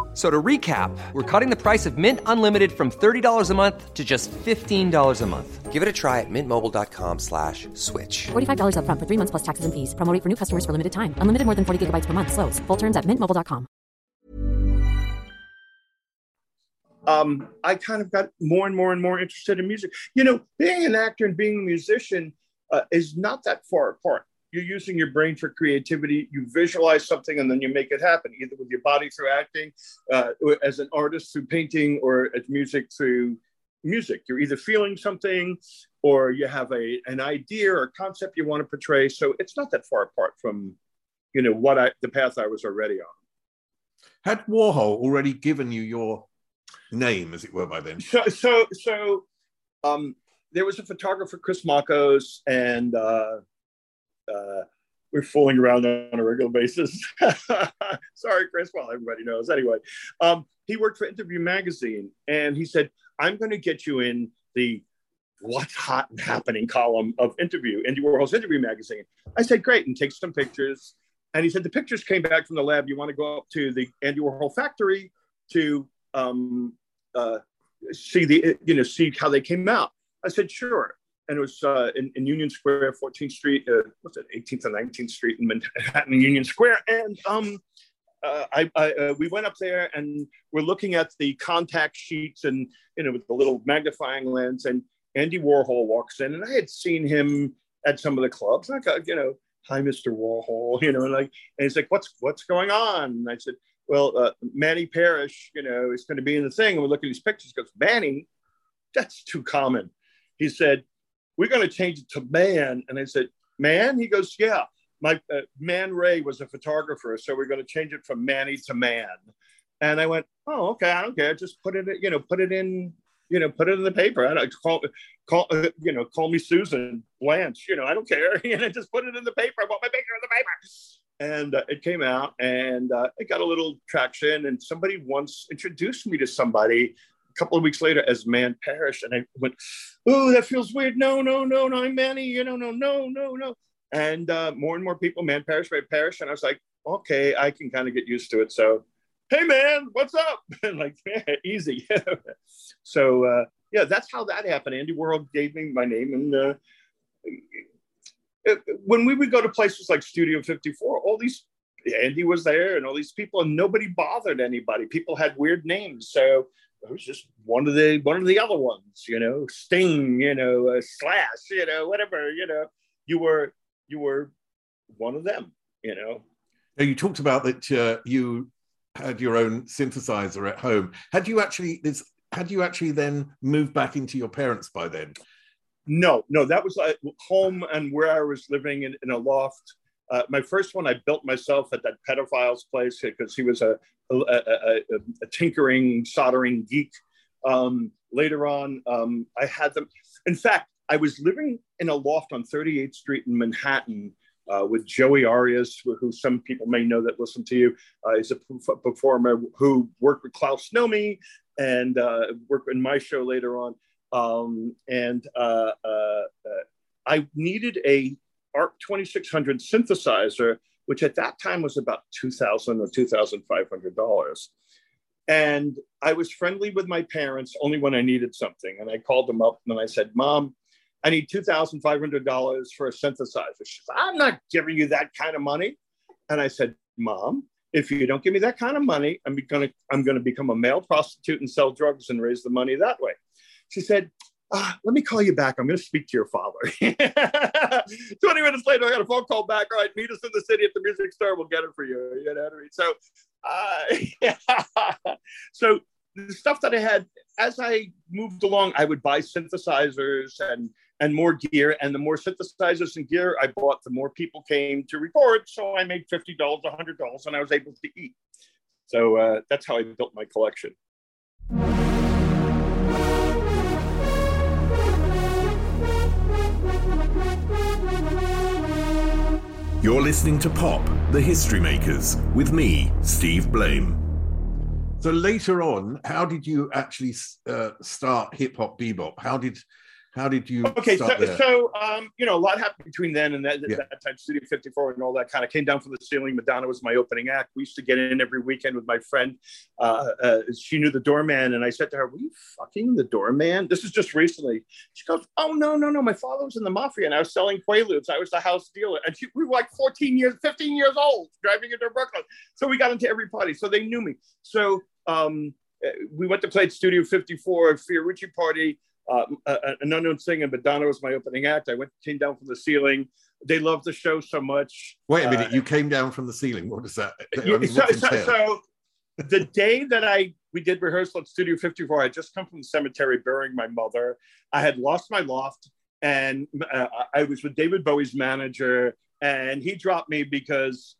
So to recap, we're cutting the price of Mint Unlimited from $30 a month to just $15 a month. Give it a try at mintmobile.com slash switch.
$45 up front for three months plus taxes and fees. Promo for new customers for limited time. Unlimited more than 40 gigabytes per month. Slows. Full terms at mintmobile.com.
Um, I kind of got more and more and more interested in music. You know, being an actor and being a musician uh, is not that far apart you're using your brain for creativity. You visualize something and then you make it happen, either with your body through acting, uh, as an artist through painting, or as music through music. You're either feeling something or you have a, an idea or concept you want to portray. So it's not that far apart from, you know, what I, the path I was already on.
Had Warhol already given you your name, as it were, by then?
So, so, so um, there was a photographer, Chris Makos, and uh, uh, we're fooling around on a regular basis. Sorry, Chris. Well, everybody knows. Anyway, um, he worked for Interview Magazine, and he said, "I'm going to get you in the what's hot and happening column of Interview, Andy Warhol's Interview Magazine." I said, "Great," and take some pictures. And he said, "The pictures came back from the lab. You want to go up to the Andy Warhol factory to um, uh, see the you know see how they came out." I said, "Sure." And it was uh, in, in, Union Square, 14th Street, uh, what's it, 18th and 19th Street in Manhattan, Union Square. And um, uh, I, I uh, we went up there and we're looking at the contact sheets and, you know, with the little magnifying lens. And Andy Warhol walks in, and I had seen him at some of the clubs. Got, you know, hi, Mr. Warhol, you know, and like, and he's like, what's what's going on? And I said, well, uh, Manny Parrish, you know, is going to be in the thing. And we look at these pictures. Goes, Manny, that's too common. He said, we're going to change it to man. And I said, man? He goes, yeah. My uh, Man Ray was a photographer, so we're going to change it from Manny to man. And I went, oh, okay, I don't care. Just put it, you know, put it in, you know, put it in the paper. I don't call, call, uh, you know, call me Susan Blanche. You know, I don't care. You know, just put it in the paper. I want my picture in the paper. And uh, it came out, and uh, it got a little traction. And somebody once introduced me to somebody a couple of weeks later as Man Parrish, and I went, "Oh, that feels weird. No, no, no, no, I'm Manny. You know, no, no, no, no." And uh, more and more people, Man Parrish, Man Parrish, and I was like, "Okay, I can kind of get used to it." So, hey, man, what's up? And like, easy. so, uh, yeah, that's how that happened. Andy Warhol gave me my name, and uh, when we would go to places like Studio 54, all these Andy was there and all these people, and nobody bothered anybody. People had weird names. So it was just one of the one of the other ones, you know, Sting, you know, uh, Slash, you know, whatever, you know, you were you were one of them, you know.
Now, you talked about that uh, you had your own synthesizer at home. Had you actually this? Had you actually then moved back into your parents by then?
No, no, that was like home and where I was living in, in a loft. Uh, my first one I built myself at that pedophile's place because he was a, a, a, a tinkering, soldering geek. Um, later on, um, I had them. In fact, I was living in a loft on 38th Street in Manhattan uh, with Joey Arias, who some people may know that listen to you. Uh, he's a performer who worked with Klaus Nomi and uh, worked in my show later on. Um, and uh, uh, uh, I needed a ARP 2600 synthesizer, which at that time was about 2000 or $2,500. And I was friendly with my parents only when I needed something. And I called them up and I said, Mom, I need $2,500 for a synthesizer. She said, I'm not giving you that kind of money. And I said, Mom, if you don't give me that kind of money, I'm to I'm to become a male prostitute and sell drugs and raise the money that way. She said, ah, let me call you back. I'm going to speak to your father. 20 minutes later, I got a phone call back. All right, meet us in the city at the music store. We'll get it for you. You know what I mean? So, uh, so the stuff that I had as I moved along, I would buy synthesizers and and more gear. And the more synthesizers and gear I bought, the more people came to record. So I made fifty dollars, hundred dollars, and I was able to eat. So uh, that's how I built my collection.
You're listening to Pop, the History Makers, with me, Steve Blame. So later on, how did you actually uh, start hip hop bebop? How did how did you?
Okay, so, so um, you know, a lot happened between then and that, yeah. that time. Studio 54 and all that kind of came down from the ceiling. Madonna was my opening act. We used to get in every weekend with my friend. Uh, uh, she knew the doorman, and I said to her, "Were you fucking the doorman?" This is just recently. She goes, "Oh no, no, no! My father was in the mafia, and I was selling Quaaludes. I was the house dealer, and she, we were like 14 years, 15 years old, driving into Brooklyn. So we got into every party. So they knew me. So." Um, uh, we went to play at Studio 54, Fiorucci party uh, an unknown singer, Madonna was my opening act. I went came down from the ceiling. They loved the show so much.
Wait a minute, uh, you came down from the ceiling. What is that?
I mean, so, so, so, the day that I we did rehearsal at Studio 54, I had just come from the cemetery burying my mother. I had lost my loft, and uh, I was with David Bowie's manager, and he dropped me because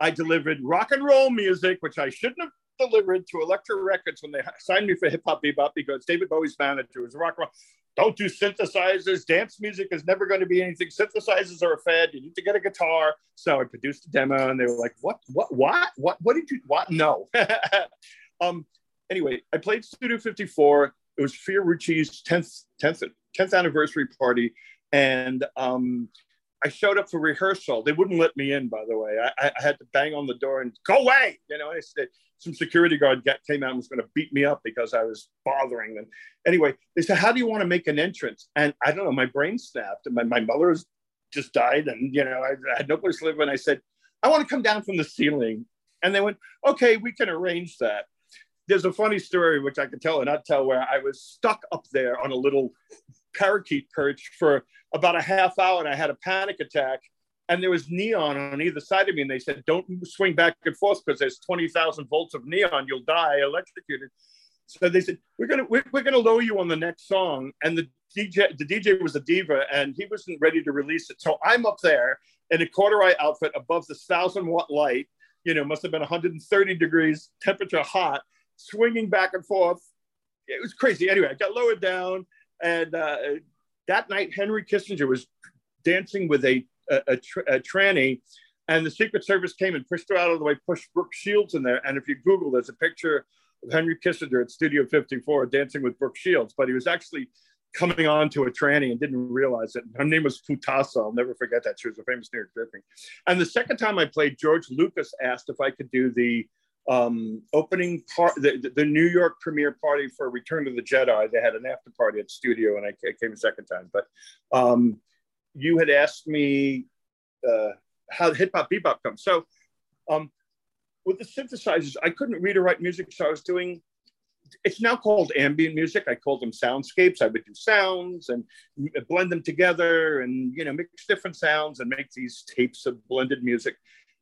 I delivered rock and roll music, which I shouldn't have delivered to Elektra Records when they signed me for Hip Hop Bebop because David Bowie's manager was a rock roll. Don't do synthesizers. Dance music is never going to be anything. Synthesizers are a fad. You need to get a guitar. So I produced a demo, and they were like, "What? What? What? What? What did you? What? No." um. Anyway, I played Studio 54. It was Fiorucci's 10th 10th 10th anniversary party, and um, I showed up for rehearsal. They wouldn't let me in, by the way. I, I had to bang on the door and go away. You know, I said, some security guard came out and was going to beat me up because I was bothering them. Anyway, they said, "How do you want to make an entrance?" And I don't know. My brain snapped, and my my mother just died, and you know I, I had no place to live. And I said, "I want to come down from the ceiling." And they went, "Okay, we can arrange that." There's a funny story which I could tell and not tell where I was stuck up there on a little parakeet perch for about a half hour, and I had a panic attack and there was neon on either side of me and they said don't swing back and forth because there's 20,000 volts of neon. You'll die electrocuted. So they said we're going to we're, we're going to lower you on the next song. And the DJ the DJ was a diva and he wasn't ready to release it. So I'm up there in a corduroy outfit above this 1000 watt light you know must have been 130 degrees temperature hot swinging back and forth. It was crazy. Anyway I got lowered down and uh, that night Henry Kissinger was dancing with a a, a, a tranny, and the Secret Service came and pushed her out of the way, pushed Brooke Shields in there. And if you Google, there's a picture of Henry Kissinger at Studio 54 dancing with Brooke Shields, but he was actually coming on to a tranny and didn't realize it. Her name was Futasa. I'll never forget that. She was a famous New York dripping. And the second time I played, George Lucas asked if I could do the um, opening part, the, the, New York premiere party for Return to the Jedi. They had an after party at studio, and I, I came a second time. But um, you had asked me uh, how the hip hop bebop comes. So um, with the synthesizers, I couldn't read or write music, so I was doing. It's now called ambient music. I called them soundscapes. I would do sounds and blend them together, and you know, mix different sounds and make these tapes of blended music.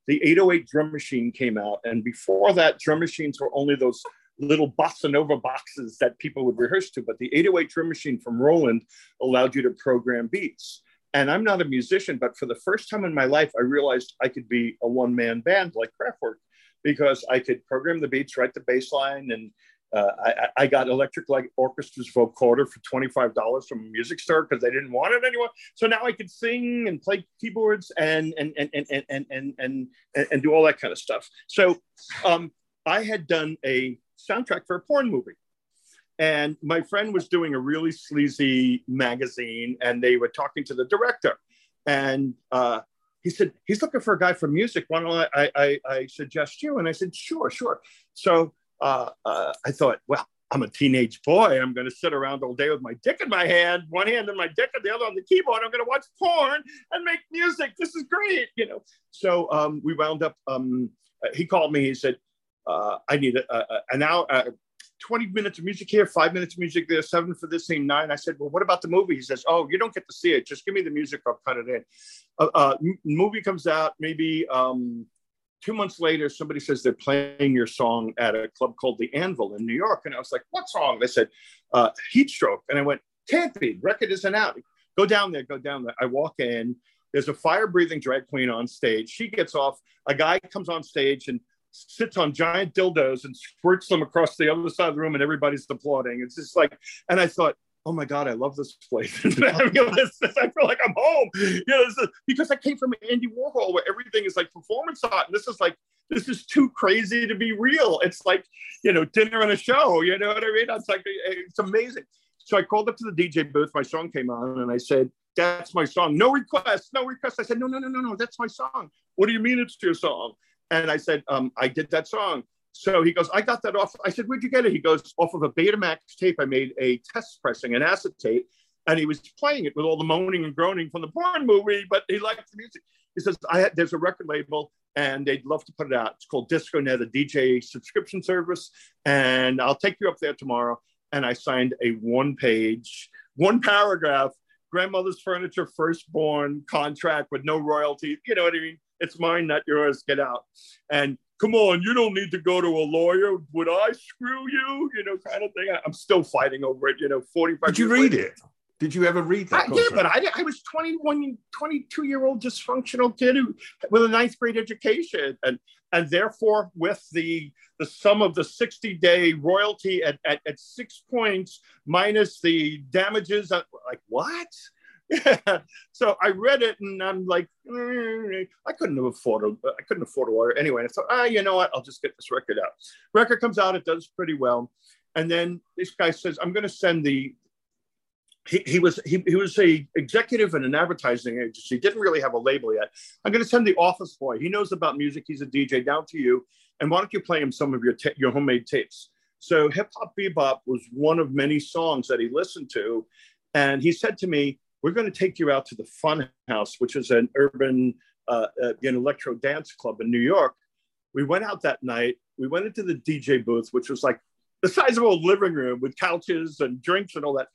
The 808 drum machine came out. And before that, drum machines were only those little bossa nova boxes that people would rehearse to. But the 808 drum machine from Roland allowed you to program beats. And I'm not a musician, but for the first time in my life, I realized I could be a one man band like Kraftwerk because I could program the beats, write the bass line, and uh, I, I, got Electric Light Orchestra's vocoder for $25 from a music store because they didn't want it anymore. So now I could sing and play keyboards and and and and and and and, and, and do all that kind of stuff. So um, I had done a soundtrack for a porn movie. And my friend was doing a really sleazy magazine, and they were talking to the director. And uh, he said, He's looking for a guy for music. Why don't I, I, I suggest you? And I said, Sure, sure. So uh, uh, I thought, Well, I'm a teenage boy. I'm going to sit around all day with my dick in my hand, one hand in my dick and the other on the keyboard. I'm going to watch porn and make music. This is great, you know. So um, we wound up. Um, he called me. He said, uh, I need a, a, an hour, uh, 20 minutes of music here, five minutes of music there, seven for this scene, nine. I said, well, what about the movie? He says, oh, you don't get to see it. Just give me the music. I'll cut it in. Uh, uh, movie comes out maybe um, two months later. Somebody says they're playing your song at a club called the Anvil in New York. And I was like, what song? They said, uh, Heat Stroke. And I went, can't be. Record isn't out. Go down there, go down there. I walk in. There's a fire breathing drag queen on stage. She gets off. A guy comes on stage and sits on giant dildos and squirts them across the other side of the room and everybody's applauding. It's just like, and I thought, oh my God, I love this place. I, feel like I'm home. You know, is, because I came from Andy Warhol where everything is like performance art. And this is like, this is too crazy to be real. It's like, you know, dinner and a show. You know what I mean? It's like, it's amazing. So I called up to the DJ booth. My song came on and I said, that's my song. No request, no request. I said, no, no, no, no, no. That's my song. What do you mean it's your song? And I said, um, I did that song. So he goes, I got that off. I said, where'd you get it? He goes, off of a Betamax tape. I made a test pressing, an acetate, and he was playing it with all the moaning and groaning from the porn movie, but he liked the music. He says, I had, there's a record label and they'd love to put it out. It's called DiscoNet, a DJ subscription service. And I'll take you up there tomorrow. And I signed a one page, one paragraph, grandmother's furniture, firstborn contract with no royalty. You know what I mean? It's mine, not yours. Get out. And come on, you don't need to go to a lawyer. Would I screw you? You know, kind of thing. I'm still fighting over it. You know, 45.
Did you read later. it? Did you ever read that?
I did, but I, I was 21, 22 year old dysfunctional kid who, with a ninth grade education, and and therefore with the the sum of the 60 day royalty at, at, at six points minus the damages. Uh, like what? so I read it and I'm like, mm, I couldn't have afford a, I couldn't afford a lawyer anyway. And I thought, ah, you know what? I'll just get this record out. Record comes out, it does pretty well, and then this guy says, I'm going to send the. He, he was he, he was a executive in an advertising agency. Didn't really have a label yet. I'm going to send the office boy. He knows about music. He's a DJ. Down to you. And why don't you play him some of your ta- your homemade tapes? So hip hop bebop was one of many songs that he listened to, and he said to me, we're going to take you out to the Fun House, which is an urban uh, uh, an electro dance club in New York. We went out that night. We went into the DJ booth, which was like the size of a living room with couches and drinks and all that.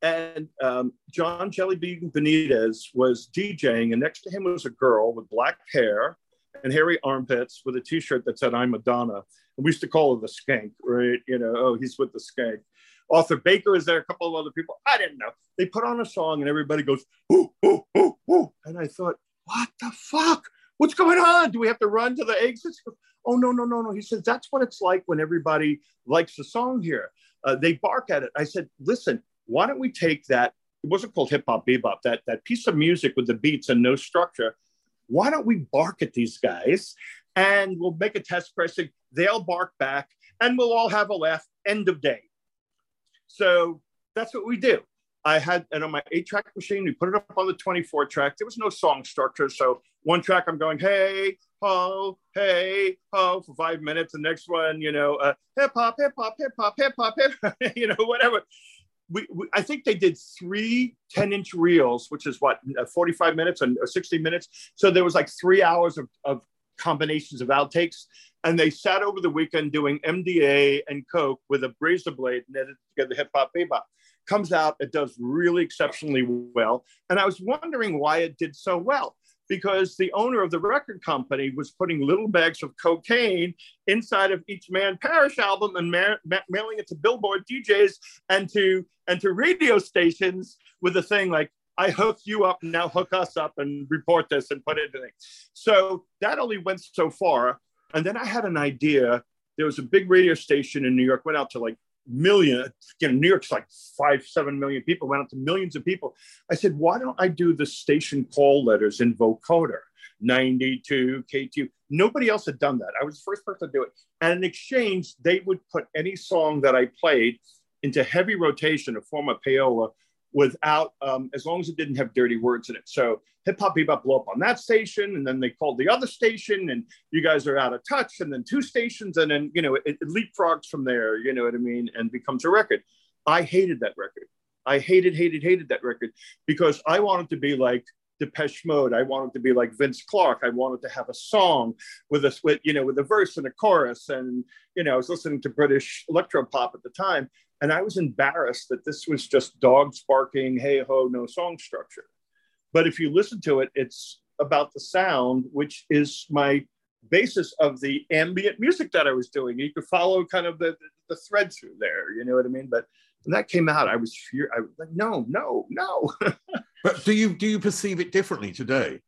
And um, John Jellybean Benitez was DJing, and next to him was a girl with black hair and hairy armpits with a T-shirt that said "I'm Madonna." And we used to call her the Skank, right? You know, oh, he's with the Skank. Arthur Baker is there, a couple of other people. I didn't know. They put on a song and everybody goes, ooh, ooh, ooh, ooh. And I thought, what the fuck? What's going on? Do we have to run to the exits? Oh, no, no, no, no. He says, that's what it's like when everybody likes the song here. Uh, they bark at it. I said, listen, why don't we take that? It wasn't called hip hop bebop, that, that piece of music with the beats and no structure. Why don't we bark at these guys and we'll make a test pressing? They'll bark back and we'll all have a laugh. End of day. So that's what we do. I had, and on my eight track machine, we put it up on the 24 track. There was no song structure. So one track, I'm going, hey, ho, hey, ho, for five minutes. The next one, you know, uh, hip hop, hip hop, hip hop, hip hop, hip you know, whatever. We, we, I think they did three 10 inch reels, which is what, uh, 45 minutes and or 60 minutes. So there was like three hours of, of combinations of outtakes and they sat over the weekend doing MDA and Coke with a razor blade and edited together hip hop bebop. Comes out, it does really exceptionally well. And I was wondering why it did so well. because the owner of the record company was putting little bags of cocaine inside of each Man Parrish album and ma- ma- mailing it to Billboard DJs and to and to radio stations with a thing like I hook you up, now hook us up and report this and put it in. So that only went so far. And then I had an idea. There was a big radio station in New York, went out to like million, you know, New York's like five, seven million people, went out to millions of people. I said, why don't I do the station call letters in vocoder? 92, KTU. Nobody else had done that. I was the first person to do it. And in exchange, they would put any song that I played into heavy rotation, a form of payola, without, um, as long as it didn't have dirty words in it. So hip hop bebop blew up on that station, and then they called the other station, and you guys are out of touch, and then two stations, and then you know it, it leapfrogs from there. You know what I mean, and becomes a record. I hated that record. I hated, hated, hated that record because I wanted to be like Depeche Mode. I wanted to be like Vince Clarke. I wanted to have a song with a with you know with a verse and a chorus, and you know I was listening to British electro pop at the time, and I was embarrassed that this was just dogs barking, hey ho, no song structure. But if you listen to it, it's about the sound, which is my basis of the ambient music that I was doing. You could follow kind of the, the, thread through there, you know what I mean? But when that came out, I was fear. I was like, no, no, no.
but do you do you perceive it differently today?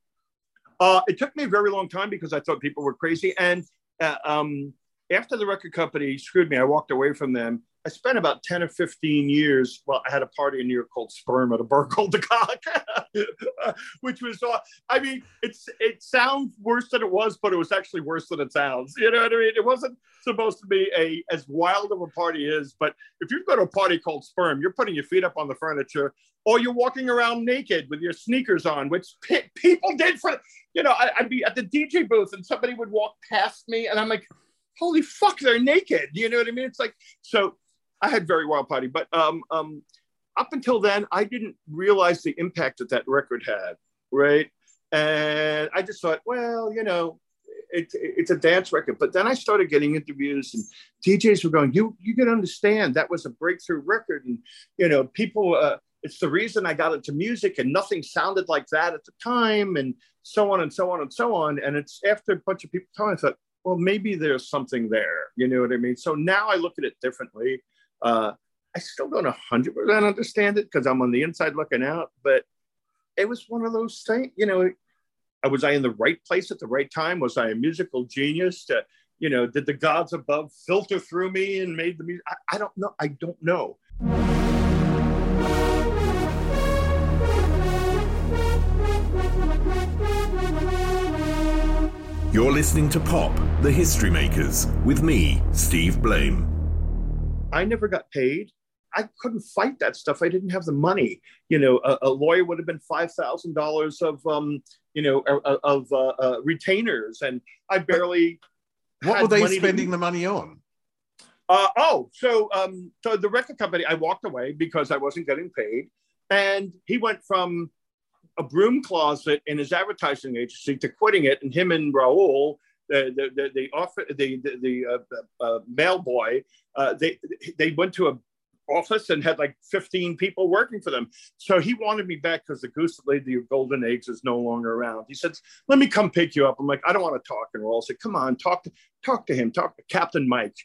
Uh, it took me a very long time because I thought people were crazy. And uh, um, after the record company screwed me, I walked away from them I spent about 10 or 15 years. Well, I had a party in New York called Sperm at a bar called the Cock, which was, I mean, it's it sounds worse than it was, but it was actually worse than it sounds. You know what I mean? It wasn't supposed to be a as wild of a party is, but if you've got a party called Sperm, you're putting your feet up on the furniture or you're walking around naked with your sneakers on, which pe- people did for, you know, I, I'd be at the DJ booth and somebody would walk past me and I'm like, holy fuck, they're naked. You know what I mean? It's like, so I had very wild party, but um, um, up until then, I didn't realize the impact that that record had, right? And I just thought, well, you know, it, it's a dance record. But then I started getting interviews, and DJs were going, "You you can understand that was a breakthrough record, and you know, people." Uh, it's the reason I got into music, and nothing sounded like that at the time, and so on and so on and so on. And it's after a bunch of people telling, I thought, well, maybe there's something there. You know what I mean? So now I look at it differently. Uh, I still don't 100% understand it because I'm on the inside looking out, but it was one of those things, you know, was I in the right place at the right time? Was I a musical genius? To, you know, did the gods above filter through me and made the music? I, I don't know. I don't know.
You're listening to Pop, the History Makers, with me, Steve Blame.
I never got paid. I couldn't fight that stuff. I didn't have the money. You know, a, a lawyer would have been five thousand dollars of, um, you know, of uh, uh, retainers, and I barely.
What were they spending to... the money on?
Uh, oh, so um, so the record company, I walked away because I wasn't getting paid, and he went from a broom closet in his advertising agency to quitting it, and him and Raul the the the the, office, the, the, the uh, uh, mail boy, uh, they they went to a office and had like 15 people working for them. So he wanted me back because the goose that laid the golden eggs is no longer around. He said, "Let me come pick you up." I'm like, "I don't want to talk." And Raul said, "Come on, talk to talk to him. Talk to Captain Mike."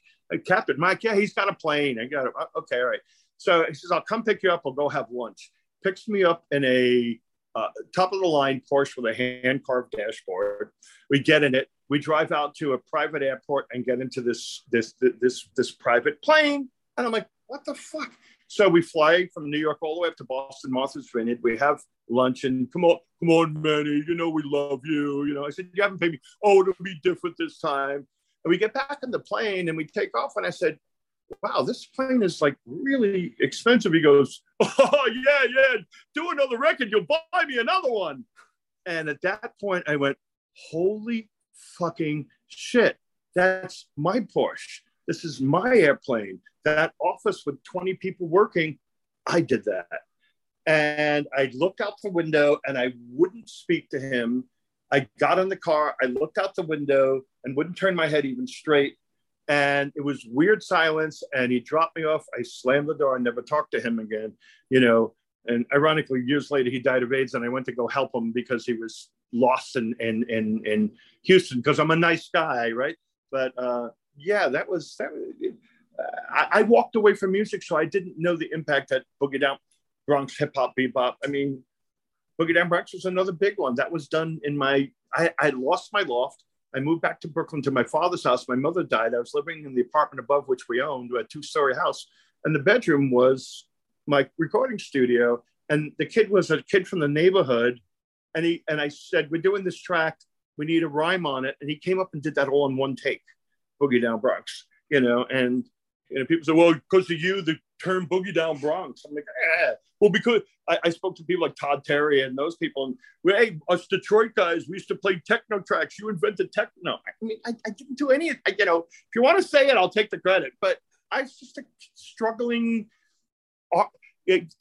Captain Mike, yeah, he's got a plane. I got it. Okay, all right. So he says, "I'll come pick you up. We'll go have lunch." Picks me up in a uh, top of the line Porsche with a hand carved dashboard. We get in it. We drive out to a private airport and get into this this this this private plane. And I'm like, what the fuck? So we fly from New York all the way up to Boston, Martha's Vineyard. We have lunch and come on, come on, Manny. You know we love you. You know, I said, you haven't paid me. Oh, it'll be different this time. And we get back in the plane and we take off. And I said, wow, this plane is like really expensive. He goes, oh, yeah, yeah, do another record. You'll buy me another one. And at that point, I went, holy fucking shit. That's my Porsche. This is my airplane. That office with 20 people working, I did that. And I looked out the window and I wouldn't speak to him. I got in the car, I looked out the window and wouldn't turn my head even straight and it was weird silence and he dropped me off i slammed the door and never talked to him again you know and ironically, years later, he died of AIDS, and I went to go help him because he was lost in in in, in Houston because I'm a nice guy, right? But uh, yeah, that was that. I, I, walked away from music, so I didn't know the impact that Boogie Down Bronx hip hop bebop. I mean, Boogie Down Bronx was another big one that was done in my. I, I lost my loft. I moved back to Brooklyn to my father's house. My mother died. I was living in the apartment above which we owned, a two-story house, and the bedroom was my recording studio. And the kid was a kid from the neighborhood, and he and I said, "We're doing this track. We need a rhyme on it." And he came up and did that all in one take, Boogie Down Bronx, you know. And you know, people say, "Well, because of you, the term Boogie Down Bronx." I'm like, eh. Well, because I, I, spoke to people like Todd Terry and those people, and well, hey, us Detroit guys, we used to play techno tracks. You invented techno. I mean, I, I didn't do any. I, you know, if you want to say it, I'll take the credit. But I was just a struggling uh,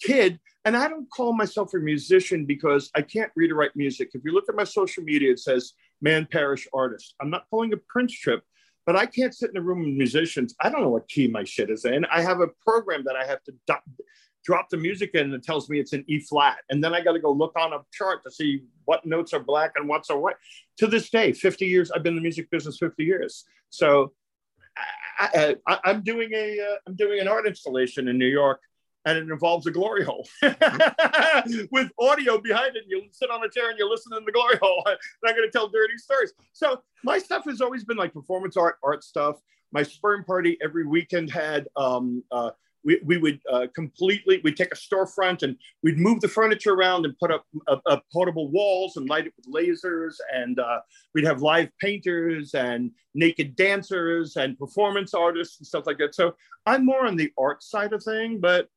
kid, and I don't call myself a musician because I can't read or write music. If you look at my social media, it says "Man Parrish Artist." I'm not pulling a Prince trip but I can't sit in a room with musicians. I don't know what key my shit is in. I have a program that I have to do- drop the music in it tells me it's an E flat. And then I got to go look on a chart to see what notes are black and what's are white. To this day, 50 years, I've been in the music business 50 years. So I, am doing a, am uh, doing an art installation in New York and it involves a glory hole with audio behind it. You sit on a chair and you listen in the glory hole. And I'm going to tell dirty stories. So my stuff has always been like performance art, art stuff. My sperm party every weekend had um, uh, we, we would uh, completely we'd take a storefront and we'd move the furniture around and put up uh, portable walls and light it with lasers and uh, we'd have live painters and naked dancers and performance artists and stuff like that so i'm more on the art side of thing but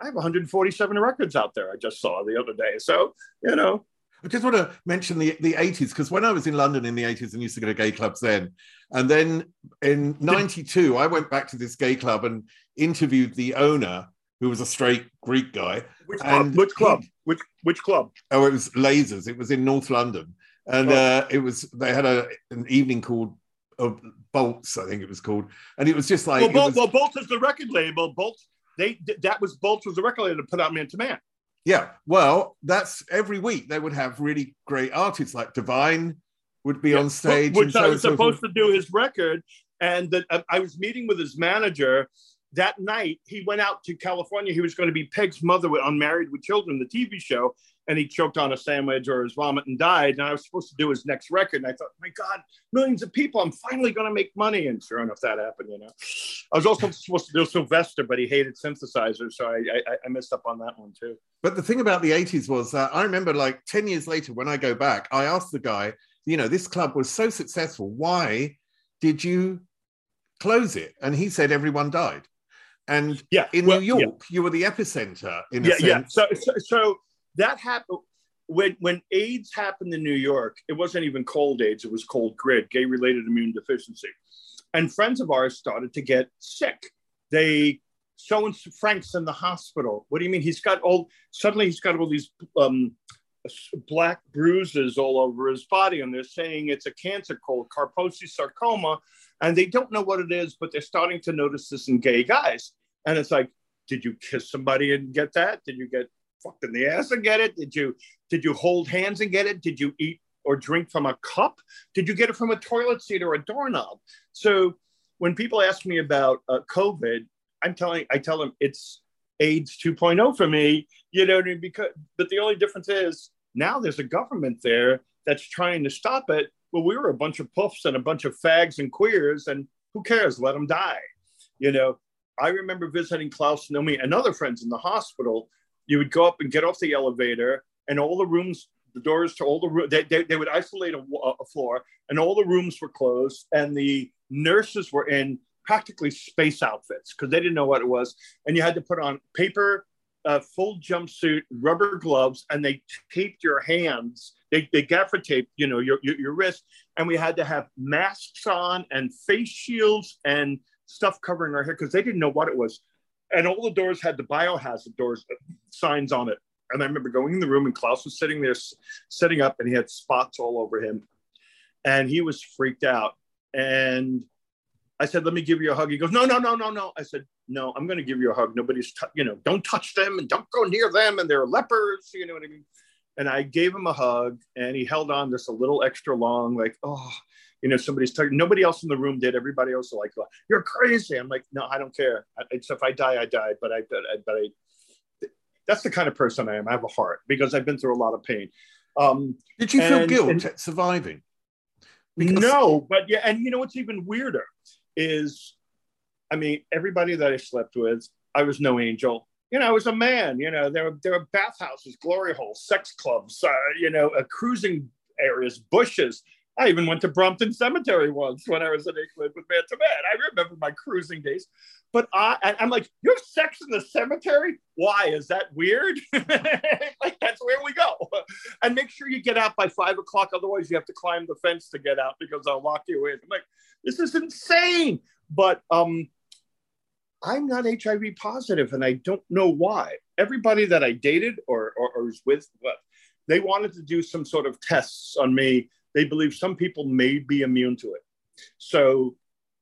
I have 147 records out there. I just saw the other day. So, you know.
I just want to mention the, the 80s because when I was in London in the 80s and used to go to gay clubs then, and then in 92, I went back to this gay club and interviewed the owner, who was a straight Greek guy.
Which club? Which club? Which, which club?
Oh, it was Lasers. It was in North London. And oh. uh, it was, they had a, an evening called uh, Bolts, I think it was called. And it was just like.
Well, Bol-
was,
well Bolts is the record label. Bolts they that was Bolts was the record label to put out Man to Man.
Yeah, well, that's every week they would have really great artists like Divine would be yeah, on stage,
which I was so supposed to do his record, and that uh, I was meeting with his manager that night. He went out to California. He was going to be Peg's mother on Married with Children, the TV show, and he choked on a sandwich or his vomit and died. And I was supposed to do his next record. And I thought, my God, millions of people, I'm finally going to make money. And sure enough, that happened, you know. I was also supposed to do Sylvester, but he hated synthesizers. So I, I, I missed up on that one too.
But the thing about the 80s was that I remember like 10 years later, when I go back, I asked the guy, you know, this club was so successful. Why did you close it? And he said, everyone died. And yeah, in well, New York, yeah. you were the epicenter in
yeah,
a sense.
Yeah. So, so, so that happened when when AIDS happened in New York. It wasn't even cold AIDS; it was cold GRID, gay-related immune deficiency. And friends of ours started to get sick. They so and Frank's in the hospital. What do you mean? He's got all suddenly he's got all these um, black bruises all over his body, and they're saying it's a cancer called Kaposi sarcoma, and they don't know what it is, but they're starting to notice this in gay guys. And it's like, did you kiss somebody and get that? Did you get fucked in the ass and get it? Did you did you hold hands and get it? Did you eat or drink from a cup? Did you get it from a toilet seat or a doorknob? So when people ask me about uh, COVID, I'm telling I tell them it's AIDS 2.0 for me. You know, because but the only difference is now there's a government there that's trying to stop it. Well, we were a bunch of puffs and a bunch of fags and queers, and who cares? Let them die. You know, I remember visiting Klaus Nomi and other friends in the hospital you would go up and get off the elevator, and all the rooms, the doors to all the rooms, they, they, they, would isolate a, a floor, and all the rooms were closed, and the nurses were in practically space outfits because they didn't know what it was, and you had to put on paper, uh, full jumpsuit, rubber gloves, and they taped your hands. They, they gaffer taped, you know, your, your, your wrist, and we had to have masks on and face shields and stuff covering our hair because they didn't know what it was and all the doors had the biohazard doors uh, signs on it. And I remember going in the room and Klaus was sitting there setting up and he had spots all over him. And he was freaked out. And I said, let me give you a hug. He goes, no, no, no, no, no. I said, no, I'm going to give you a hug. Nobody's, t- you know, don't touch them and don't go near them. And they're lepers. You know what I mean? And I gave him a hug and he held on just a little extra long, like, oh, you know, somebody's talking. Nobody else in the room did. Everybody else was like, you're crazy. I'm like, no, I don't care. It's if I die, I die. But I, but I, but I, that's the kind of person I am. I have a heart because I've been through a lot of pain. Um,
Did you feel guilt
and-
at surviving?
no, but yeah, and you know what's even weirder is, I mean, everybody that I slept with, I was no angel. You know, I was a man. You know, there were there were bathhouses, glory holes, sex clubs. Uh, you know, uh, cruising areas, bushes. I even went to Brompton Cemetery once when I was in England with Man to Man. I remember my cruising days. But I, I'm like, you have sex in the cemetery? Why? Is that weird? like, that's where we go. And make sure you get out by five o'clock. Otherwise, you have to climb the fence to get out because I'll lock you in. I'm like, this is insane. But um, I'm not HIV positive, and I don't know why. Everybody that I dated or, or, or was with, they wanted to do some sort of tests on me. They believe some people may be immune to it. So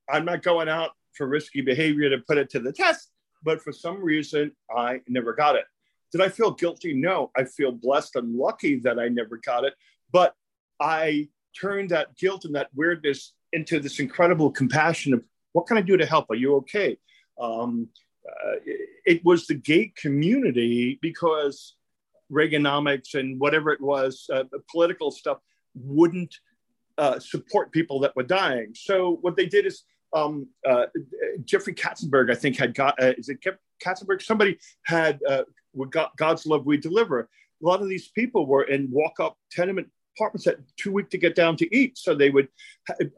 I'm not going out for risky behavior to put it to the test, but for some reason, I never got it. Did I feel guilty? No. I feel blessed and lucky that I never got it. But I turned that guilt and that weirdness into this incredible compassion of what can I do to help? Are you okay? Um, uh, it was the gay community because Reaganomics and whatever it was, uh, political stuff, wouldn't uh, support people that were dying. So what they did is um, uh, Jeffrey Katzenberg, I think, had got, uh, is it Katzenberg? Somebody had uh, God's Love We Deliver. A lot of these people were in walk up tenement apartments that too weak to get down to eat. So they would,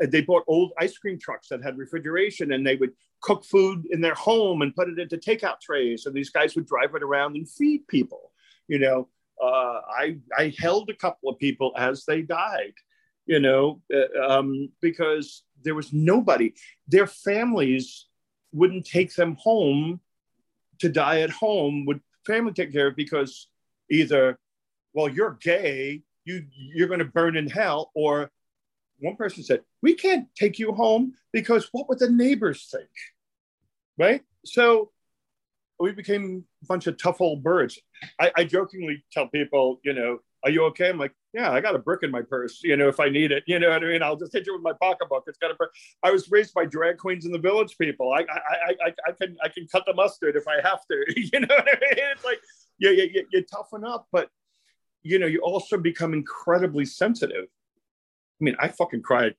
they bought old ice cream trucks that had refrigeration and they would cook food in their home and put it into takeout trays. So these guys would drive it around and feed people. You know, uh, I, I held a couple of people as they died, you know, uh, um, because there was nobody. Their families wouldn't take them home to die at home. Would family take care of because either, well, you're gay, you you're going to burn in hell, or one person said, we can't take you home because what would the neighbors think, right? So we became a bunch of tough old birds. I, I jokingly tell people, you know, are you okay? I'm like, yeah, I got a brick in my purse, you know, if I need it, you know what I mean? I'll just hit you with my pocketbook. It's got a brick. I was raised by drag queens in the village people. I, I, I, I can, I can cut the mustard if I have to, you know what I mean? It's like, yeah, yeah, you, you toughen up, but you know, you also become incredibly sensitive. I mean, I fucking cried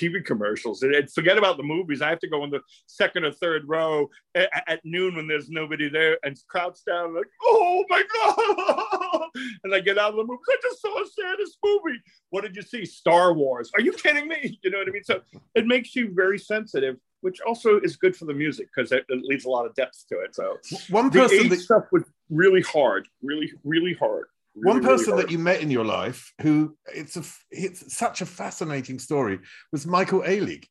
TV commercials. And, forget about the movies. I have to go in the second or third row at, at noon when there's nobody there and crouch down like, oh my God. And I get out of the movie. I just saw a saddest movie. What did you see? Star Wars. Are you kidding me? You know what I mean? So it makes you very sensitive, which also is good for the music because it, it leaves a lot of depth to it. So
One
the
person
AIDS
that-
stuff was really hard, really, really hard.
One
Really, really
person
hard.
that you met in your life who it's a it's such a fascinating story was Michael Alig.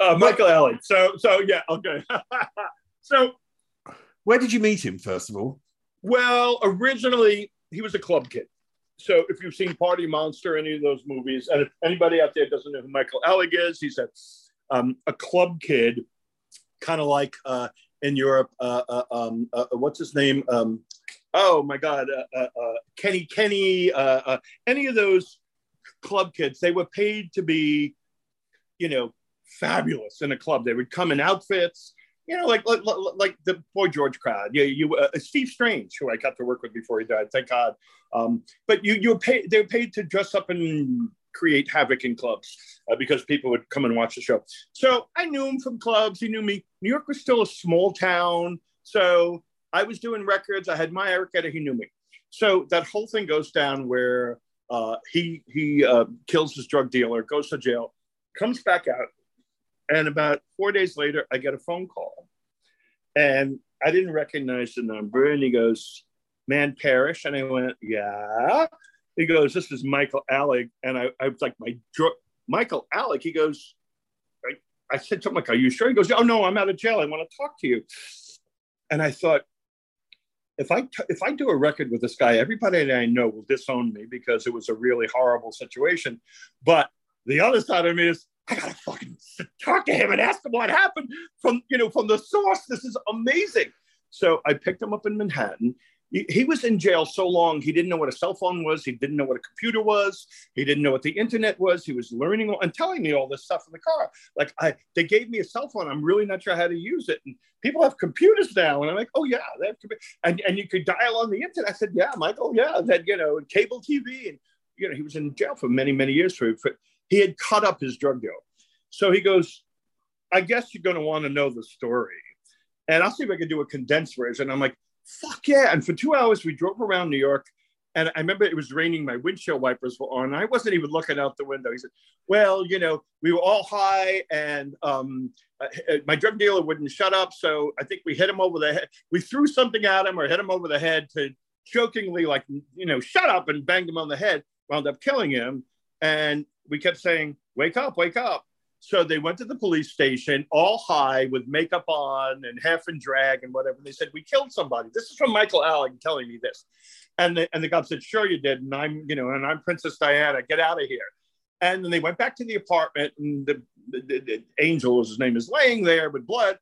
uh, Michael Alley. So, so yeah, okay. so,
where did you meet him first of all?
Well, originally he was a club kid. So, if you've seen Party Monster, any of those movies, and if anybody out there doesn't know who Michael Alig is, he's a um, a club kid, kind of like uh, in Europe. Uh, uh, um, uh, what's his name? Um, oh my God, uh, uh, uh, Kenny Kenny. Uh, uh, any of those club kids, they were paid to be, you know, fabulous in a club. They would come in outfits, you know, like like, like the Boy George crowd. Yeah, you uh, Steve Strange, who I got to work with before he died, thank God. Um, but you you were paid. They were paid to dress up and create havoc in clubs uh, because people would come and watch the show. So I knew him from clubs. He knew me. New York was still a small town, so I was doing records. I had my Eric Etta. He knew me. So that whole thing goes down where uh, he he uh, kills his drug dealer, goes to jail, comes back out, and about four days later, I get a phone call, and I didn't recognize the number, and he goes, "Man Parrish," and I went, "Yeah." He goes, "This is Michael Alig," and I, I was like, "My dr- Michael Alig." He goes, I, I said something like, "Are you sure?" He goes, "Oh no, I'm out of jail. I want to talk to you." And I thought, if I t- if I do a record with this guy, everybody that I know will disown me because it was a really horrible situation. But the other side of me is I gotta fucking talk to him and ask him what happened from you know from the source. This is amazing. So I picked him up in Manhattan. He, was in jail so long he didn't know what a cell phone was. He didn't know what a computer was. He didn't know what the internet was. He was learning and telling me all this stuff in the car. Like I, they gave me a cell phone. I'm really not sure how to use it. And people have computers now, and I'm like, oh yeah, they have. And and you could dial on the internet. I said, yeah, Michael, yeah, that you know, cable TV, and you know, he was in jail for many many years for, for he had cut up his drug deal. So he goes, I guess you're going to want to know the story. And I'll see if I can do a condensed version. I'm like, fuck yeah. And for two hours, we drove around New York. And I remember it was raining. My windshield wipers were on. I wasn't even looking out the window. He said, "Well, you know, we were all high, and um, uh, my drug dealer wouldn't shut up. So I think we hit him over the head. We threw something at him or hit him over the head to jokingly, like, you know, shut up, and banged him on the head. Wound up killing him. And we kept saying, "Wake up, wake up." So they went to the police station, all high with makeup on and half in drag and whatever. And They said, We killed somebody. This is from Michael Alig telling me this. And the, and the cop said, Sure, you did. And I'm, you know, and I'm Princess Diana. Get out of here. And then they went back to the apartment, and the, the, the, angel, his name is, laying there with blood.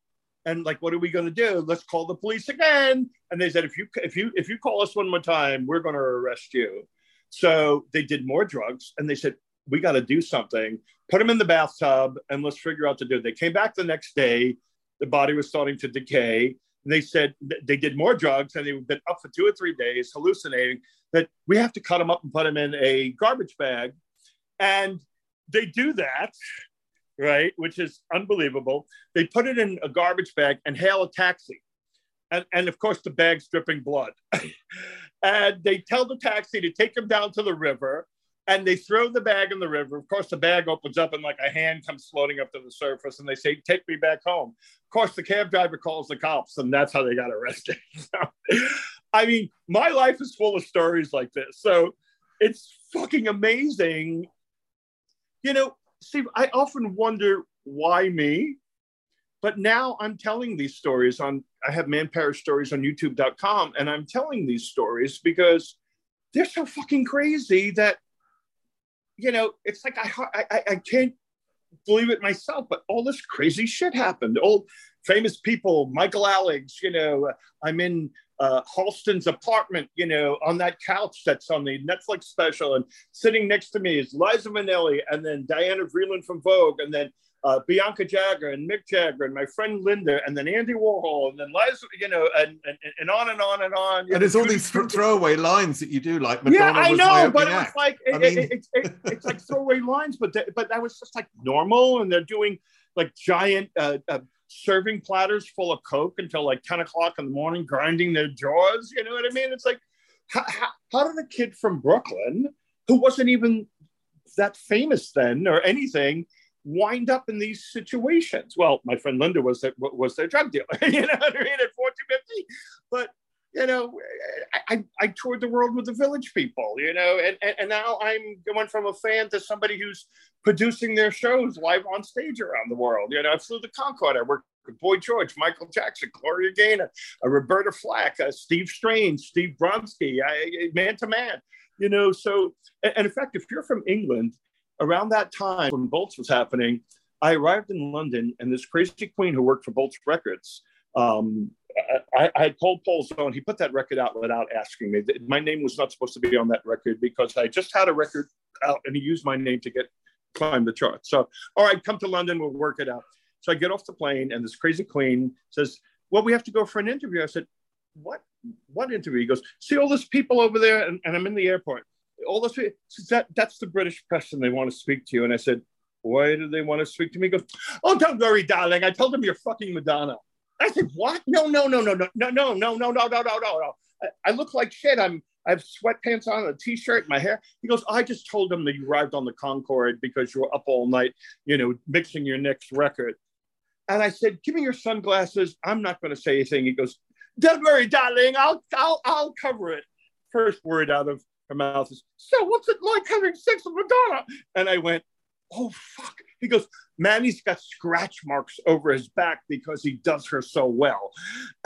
And like, what are we going to do? Let's call the police again. And they said, if you if you if you call us one more time, we're going to arrest you. So they did more drugs, and they said, we got to do something. Put him in the bathtub and let's figure out to do it. They came back the next day. The body was starting to decay. They said they did more drugs and they've been up for two or three days hallucinating that we have to cut him up and put him in a garbage bag. And they do that, right? Which is unbelievable. They put it in a garbage bag and hail a taxi. And, and of course, the bag's dripping blood. and they tell the taxi to take him down to the river and they throw the bag in the river. Of course, the bag opens up and like a hand comes floating up to the surface, and they say, "Take me back home." Of course, the cab driver calls the cops, and that's how they got arrested. so, I mean, my life is full of stories like this, so it's fucking amazing. You know, Steve, I often wonder why me, but now I'm telling these stories on. I have Man Parrish stories on YouTube.com, and I'm telling these stories because they're so fucking crazy that you know, it's like I, I I can't believe it myself, but all this crazy shit happened. Old famous people, Michael Aligs, you know, I'm in uh, Halston's apartment, you know, on that couch that's on the Netflix special, and sitting next to me is Liza Minnelli, and then Diana Vreeland from Vogue, and then uh, Bianca Jagger and Mick Jagger and my friend Linda and then Andy Warhol and then Liza, you know, and, and, and on and on and on.
And it's all these th- throwaway lines that you do, like Madonna
yeah, I know, but it was like
it,
mean... it, it, it, it's like throwaway lines, but th- but that was just like normal, and they're doing like giant uh, uh, serving platters full of Coke until like ten o'clock in the morning, grinding their jaws. You know what I mean? It's like how, how, how did a kid from Brooklyn who wasn't even that famous then or anything wind up in these situations? Well, my friend Linda was that was their drug dealer, you know I at 450. But you know, I, I, toured the world with the village people, you know, and, and, and now I'm going from a fan to somebody who's producing their shows live on stage around the world. You know, I flew the Concorde. I worked with Boy George, Michael Jackson, Gloria Gaynor, uh, Roberta Flack, uh, Steve Strange, Steve Bronski, I, man to man. You know, so and in fact, if you're from England, around that time when Bolts was happening, I arrived in London, and this crazy queen who worked for Bolts Records, um, I, I, had called Paul Zone. He put that record out without asking me. My name was not supposed to be on that record because I just had a record out, and he used my name to get climb the charts. So, all right, come to London. We'll work it out. So I get off the plane, and this crazy queen says, "Well, we have to go for an interview." I said, "What? What interview?" He goes, "See all those people over there," and, and I'm in the airport all those people, that, that's the British press and they want to speak to you. And I said, why do they want to speak to me? He goes, oh, don't worry, darling. I told them you're fucking Madonna. I said, what? No, no, no, no, no, no, no, no, no, no, no, no, no. I, I look like shit. I'm, I have sweatpants on, a t-shirt, my hair. He goes, I just told them that you arrived on the Concorde because you were up all night, you know, mixing your next record. And I said, give me your sunglasses. I'm not going to say anything. He goes, don't worry, darling. I'll, I'll, I'll cover it. First word out of her mouth is, so what's it like having sex with Madonna? And I went, oh, fuck. He goes, Manny's got scratch marks over his back because he does her so well.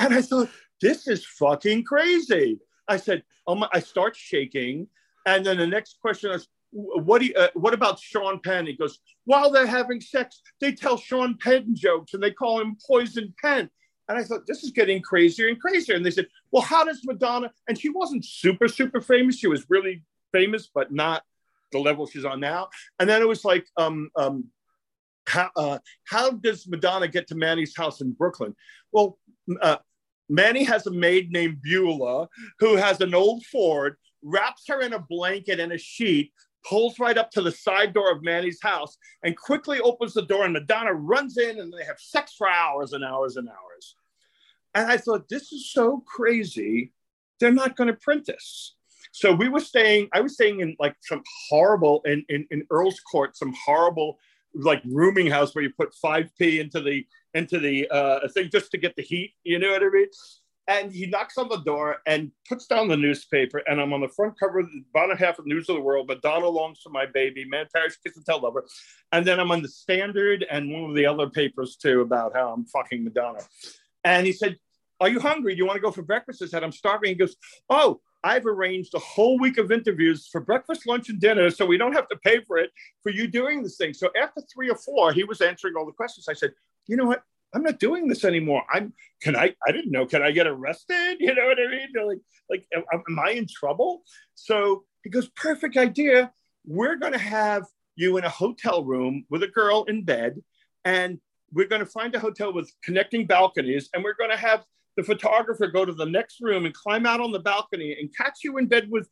And I thought, this is fucking crazy. I said, oh my, I start shaking. And then the next question is, what do you, uh, what about Sean Penn? He goes, while they're having sex, they tell Sean Penn jokes and they call him Poison Penn. And I thought, this is getting crazier and crazier. And they said, well, how does Madonna? And she wasn't super, super famous. She was really famous, but not the level she's on now. And then it was like, um, um, how, uh, how does Madonna get to Manny's house in Brooklyn? Well, uh, Manny has a maid named Beulah who has an old Ford, wraps her in a blanket and a sheet, pulls right up to the side door of Manny's house, and quickly opens the door. And Madonna runs in and they have sex for hours and hours and hours. And I thought, this is so crazy. They're not going to print this. So we were staying, I was staying in like some horrible, in, in, in Earl's Court, some horrible like rooming house where you put 5p into the into the uh, thing just to get the heat you know what i mean and he knocks on the door and puts down the newspaper and i'm on the front cover the bottom half of news of the world madonna longs for my baby man parrish kiss and tell lover and then i'm on the standard and one of the other papers too about how i'm fucking madonna and he said are you hungry? Do you want to go for breakfast? I said, I'm starving. He goes, Oh, I've arranged a whole week of interviews for breakfast, lunch, and dinner, so we don't have to pay for it for you doing this thing. So after three or four, he was answering all the questions. I said, You know what? I'm not doing this anymore. I'm can I I didn't know, can I get arrested? You know what I mean? They're Like, like am I in trouble? So he goes, Perfect idea. We're gonna have you in a hotel room with a girl in bed, and we're going to find a hotel with connecting balconies, and we're going to have the photographer go to the next room and climb out on the balcony and catch you in bed with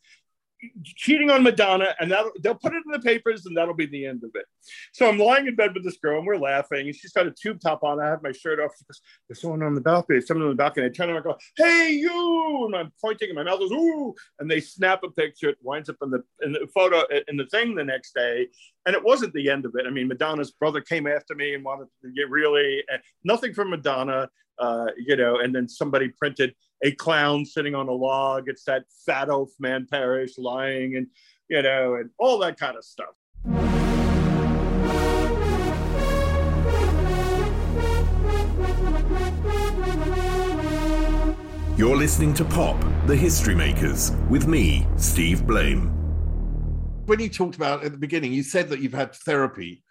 cheating on Madonna, and that they'll put it in the papers, and that'll be the end of it. So I'm lying in bed with this girl, and we're laughing, and she's got a tube top on. I have my shirt off. She goes, "There's someone on the balcony. Someone on the balcony." I turn around and go, "Hey, you!" And I'm pointing, and my mouth goes, "Ooh!" And they snap a picture. It winds up in the in the photo in the thing the next day, and it wasn't the end of it. I mean, Madonna's brother came after me and wanted to get really nothing from Madonna. Uh, you know, and then somebody printed a clown sitting on a log. It's that fat oaf man parrish lying and, you know, and all that kind of stuff.
You're listening to Pop, the History Makers, with me, Steve Blame. When you talked about at the beginning, you said that you've had therapy.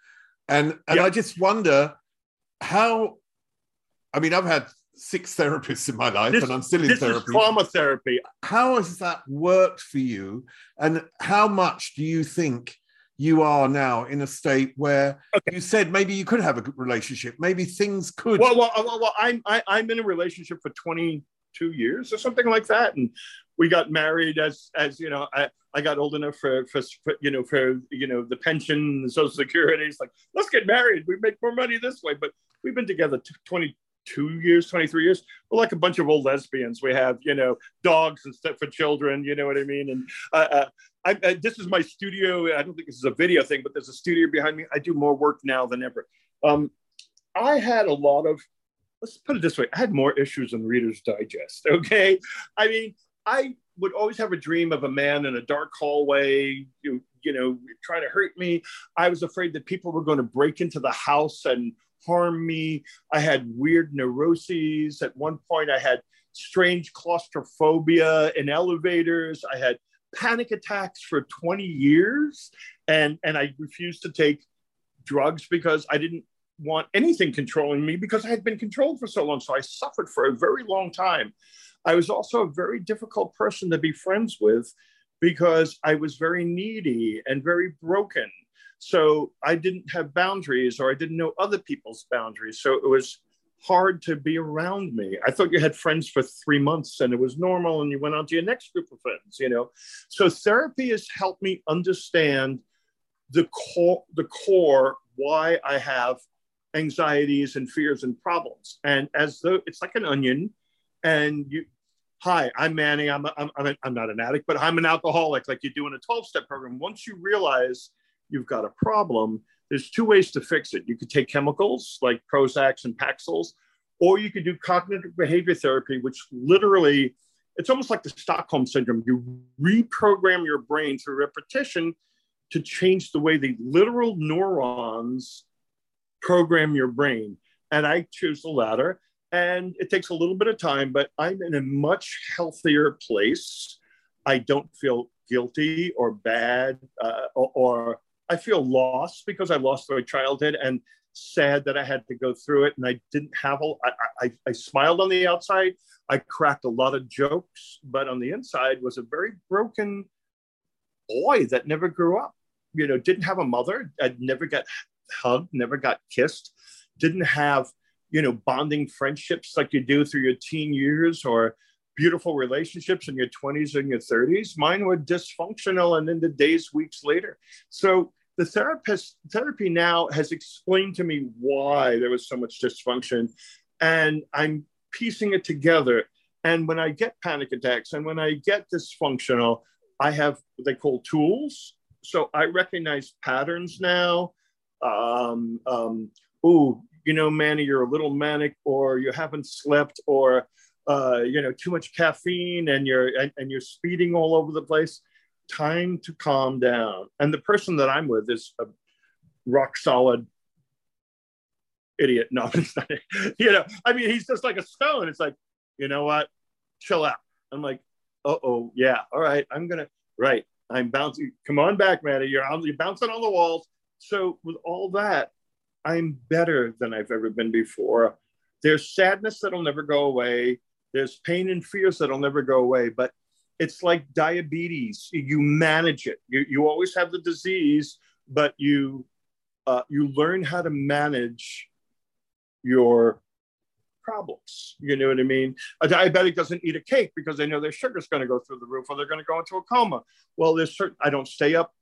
And and I just wonder how I mean, I've had six therapists in my life this, and I'm still in
this
therapy.
Is trauma therapy.
How has that worked for you? And how much do you think you are now in a state where okay. you said maybe you could have a good relationship, maybe things could.
Well, well, well, well I'm I, am i am in a relationship for 22 years or something like that, and we got married as as you know I, I got old enough for, for, for you know for you know the pension, the social security. It's like let's get married. We make more money this way, but we've been together 20 two years, 23 years. We're like a bunch of old lesbians. We have, you know, dogs and stuff for children, you know what I mean? And uh, uh, I, I, this is my studio. I don't think this is a video thing, but there's a studio behind me. I do more work now than ever. Um, I had a lot of, let's put it this way, I had more issues than Reader's Digest, okay? I mean, I would always have a dream of a man in a dark hallway, you, you know, trying to hurt me. I was afraid that people were going to break into the house and harm me. I had weird neuroses. At one point, I had strange claustrophobia in elevators. I had panic attacks for 20 years. And, and I refused to take drugs because I didn't want anything controlling me because I had been controlled for so long. So I suffered for a very long time. I was also a very difficult person to be friends with because I was very needy and very broken. So I didn't have boundaries or I didn't know other people's boundaries. So it was hard to be around me. I thought you had friends for three months and it was normal and you went on to your next group of friends, you know. So therapy has helped me understand the core, the core why I have anxieties and fears and problems. And as though it's like an onion and you, hi, I'm Manny. I'm, a, I'm, I'm, a, I'm not an addict, but I'm an alcoholic, like you do in a 12 step program. Once you realize you've got a problem, there's two ways to fix it. You could take chemicals like Prozacs and Paxils, or you could do cognitive behavior therapy, which literally, it's almost like the Stockholm syndrome. You reprogram your brain through repetition to change the way the literal neurons program your brain. And I choose the latter. And it takes a little bit of time, but I'm in a much healthier place. I don't feel guilty or bad uh, or, or I feel lost because I lost my childhood and sad that I had to go through it. And I didn't have a, I, I, I smiled on the outside. I cracked a lot of jokes, but on the inside was a very broken boy that never grew up. You know, didn't have a mother. I never got hugged, never got kissed, didn't have, you know, bonding friendships like you do through your teen years or beautiful relationships in your 20s and your 30s. Mine were dysfunctional and in the days, weeks later. So the therapist therapy now has explained to me why there was so much dysfunction. And I'm piecing it together. And when I get panic attacks and when I get dysfunctional, I have what they call tools. So I recognize patterns now. Um, um, oh, you know, Manny, you're a little manic, or you haven't slept, or uh, you know, too much caffeine, and you're and, and you're speeding all over the place. Time to calm down. And the person that I'm with is a rock solid idiot. No, you know, I mean, he's just like a stone. It's like, you know what? Chill out. I'm like, uh oh, yeah, all right, I'm gonna right. I'm bouncing. Come on back, Manny. You're you're bouncing on the walls. So with all that, I'm better than I've ever been before. There's sadness that'll never go away. There's pain and fears that'll never go away. But it's like diabetes. You manage it. You, you always have the disease, but you uh, you learn how to manage your problems. You know what I mean? A diabetic doesn't eat a cake because they know their sugar's going to go through the roof or they're going to go into a coma. Well, there's certain, I don't stay up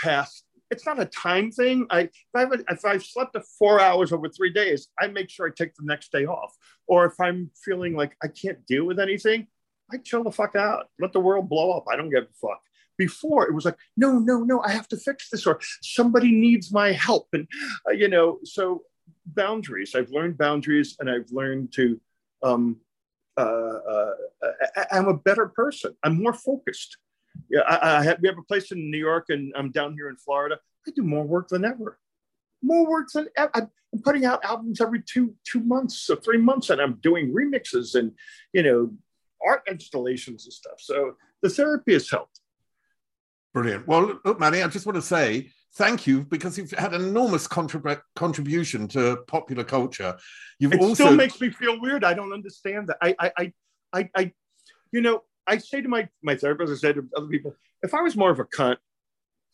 past, it's not a time thing. I, if, I've, if I've slept four hours over three days, I make sure I take the next day off. Or if I'm feeling like I can't deal with anything, I chill the fuck out. Let the world blow up. I don't give a fuck before it was like no no no i have to fix this or somebody needs my help and uh, you know so boundaries. I've learned boundaries, and I've learned to. Um, uh, uh, I, am a better person. I'm more focused. Yeah, I, I have, we have a place in New York, and I'm down here in Florida. I do more work than ever. More work than ever. I'm putting out albums every two two months or three months, and I'm doing remixes and you know art installations and stuff. So the therapy has helped.
Brilliant. Well, look, Manny, I just want to say thank you because you've had an enormous contrib- contribution to popular culture. You've
it
also
still makes me feel weird. I don't understand that. I, I, I, I, you know, I say to my my therapist, I say to other people, if I was more of a cunt,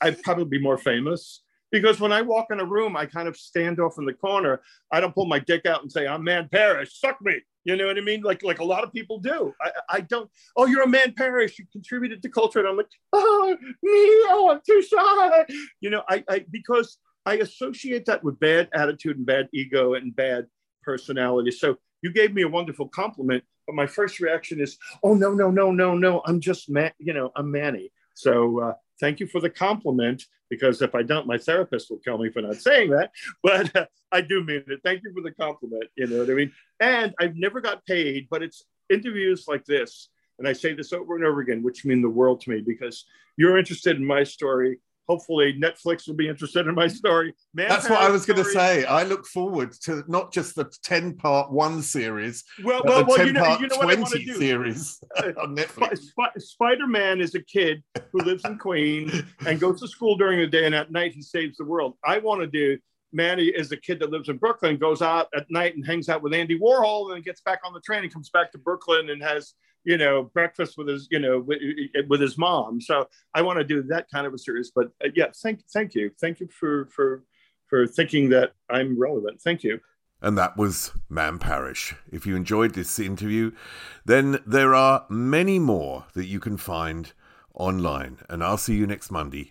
I'd probably be more famous. Because when I walk in a room, I kind of stand off in the corner. I don't pull my dick out and say, "I'm Man Parrish, suck me." You know what I mean? Like like a lot of people do. I, I don't. Oh, you're a man Parrish. You contributed to culture, and I'm like, oh me. Oh, I'm too shy. You know, I, I because I associate that with bad attitude and bad ego and bad personality. So you gave me a wonderful compliment, but my first reaction is, oh no no no no no. I'm just man. You know, I'm Manny. So uh, thank you for the compliment because if I don't, my therapist will kill me for not saying that. But uh, I do mean it. Thank you for the compliment. You know what I mean? And I've never got paid, but it's interviews like this. And I say this over and over again, which mean the world to me because you're interested in my story hopefully Netflix will be interested in my story.
Man That's what I was going to say. I look forward to not just the ten part one series,
well, well,
the
well,
ten
you know,
part
you know
twenty series uh, on Netflix.
Sp- Spider Man is a kid who lives in Queens and goes to school during the day, and at night he saves the world. I want to do. Manny is a kid that lives in Brooklyn, goes out at night and hangs out with Andy Warhol, and then gets back on the train and comes back to Brooklyn and has you know, breakfast with his, you know, with, with his mom. So I want to do that kind of a series. But uh, yeah, thank, thank you, thank you for for for thinking that I'm relevant. Thank you.
And that was Man Parrish. If you enjoyed this interview, then there are many more that you can find online. And I'll see you next Monday.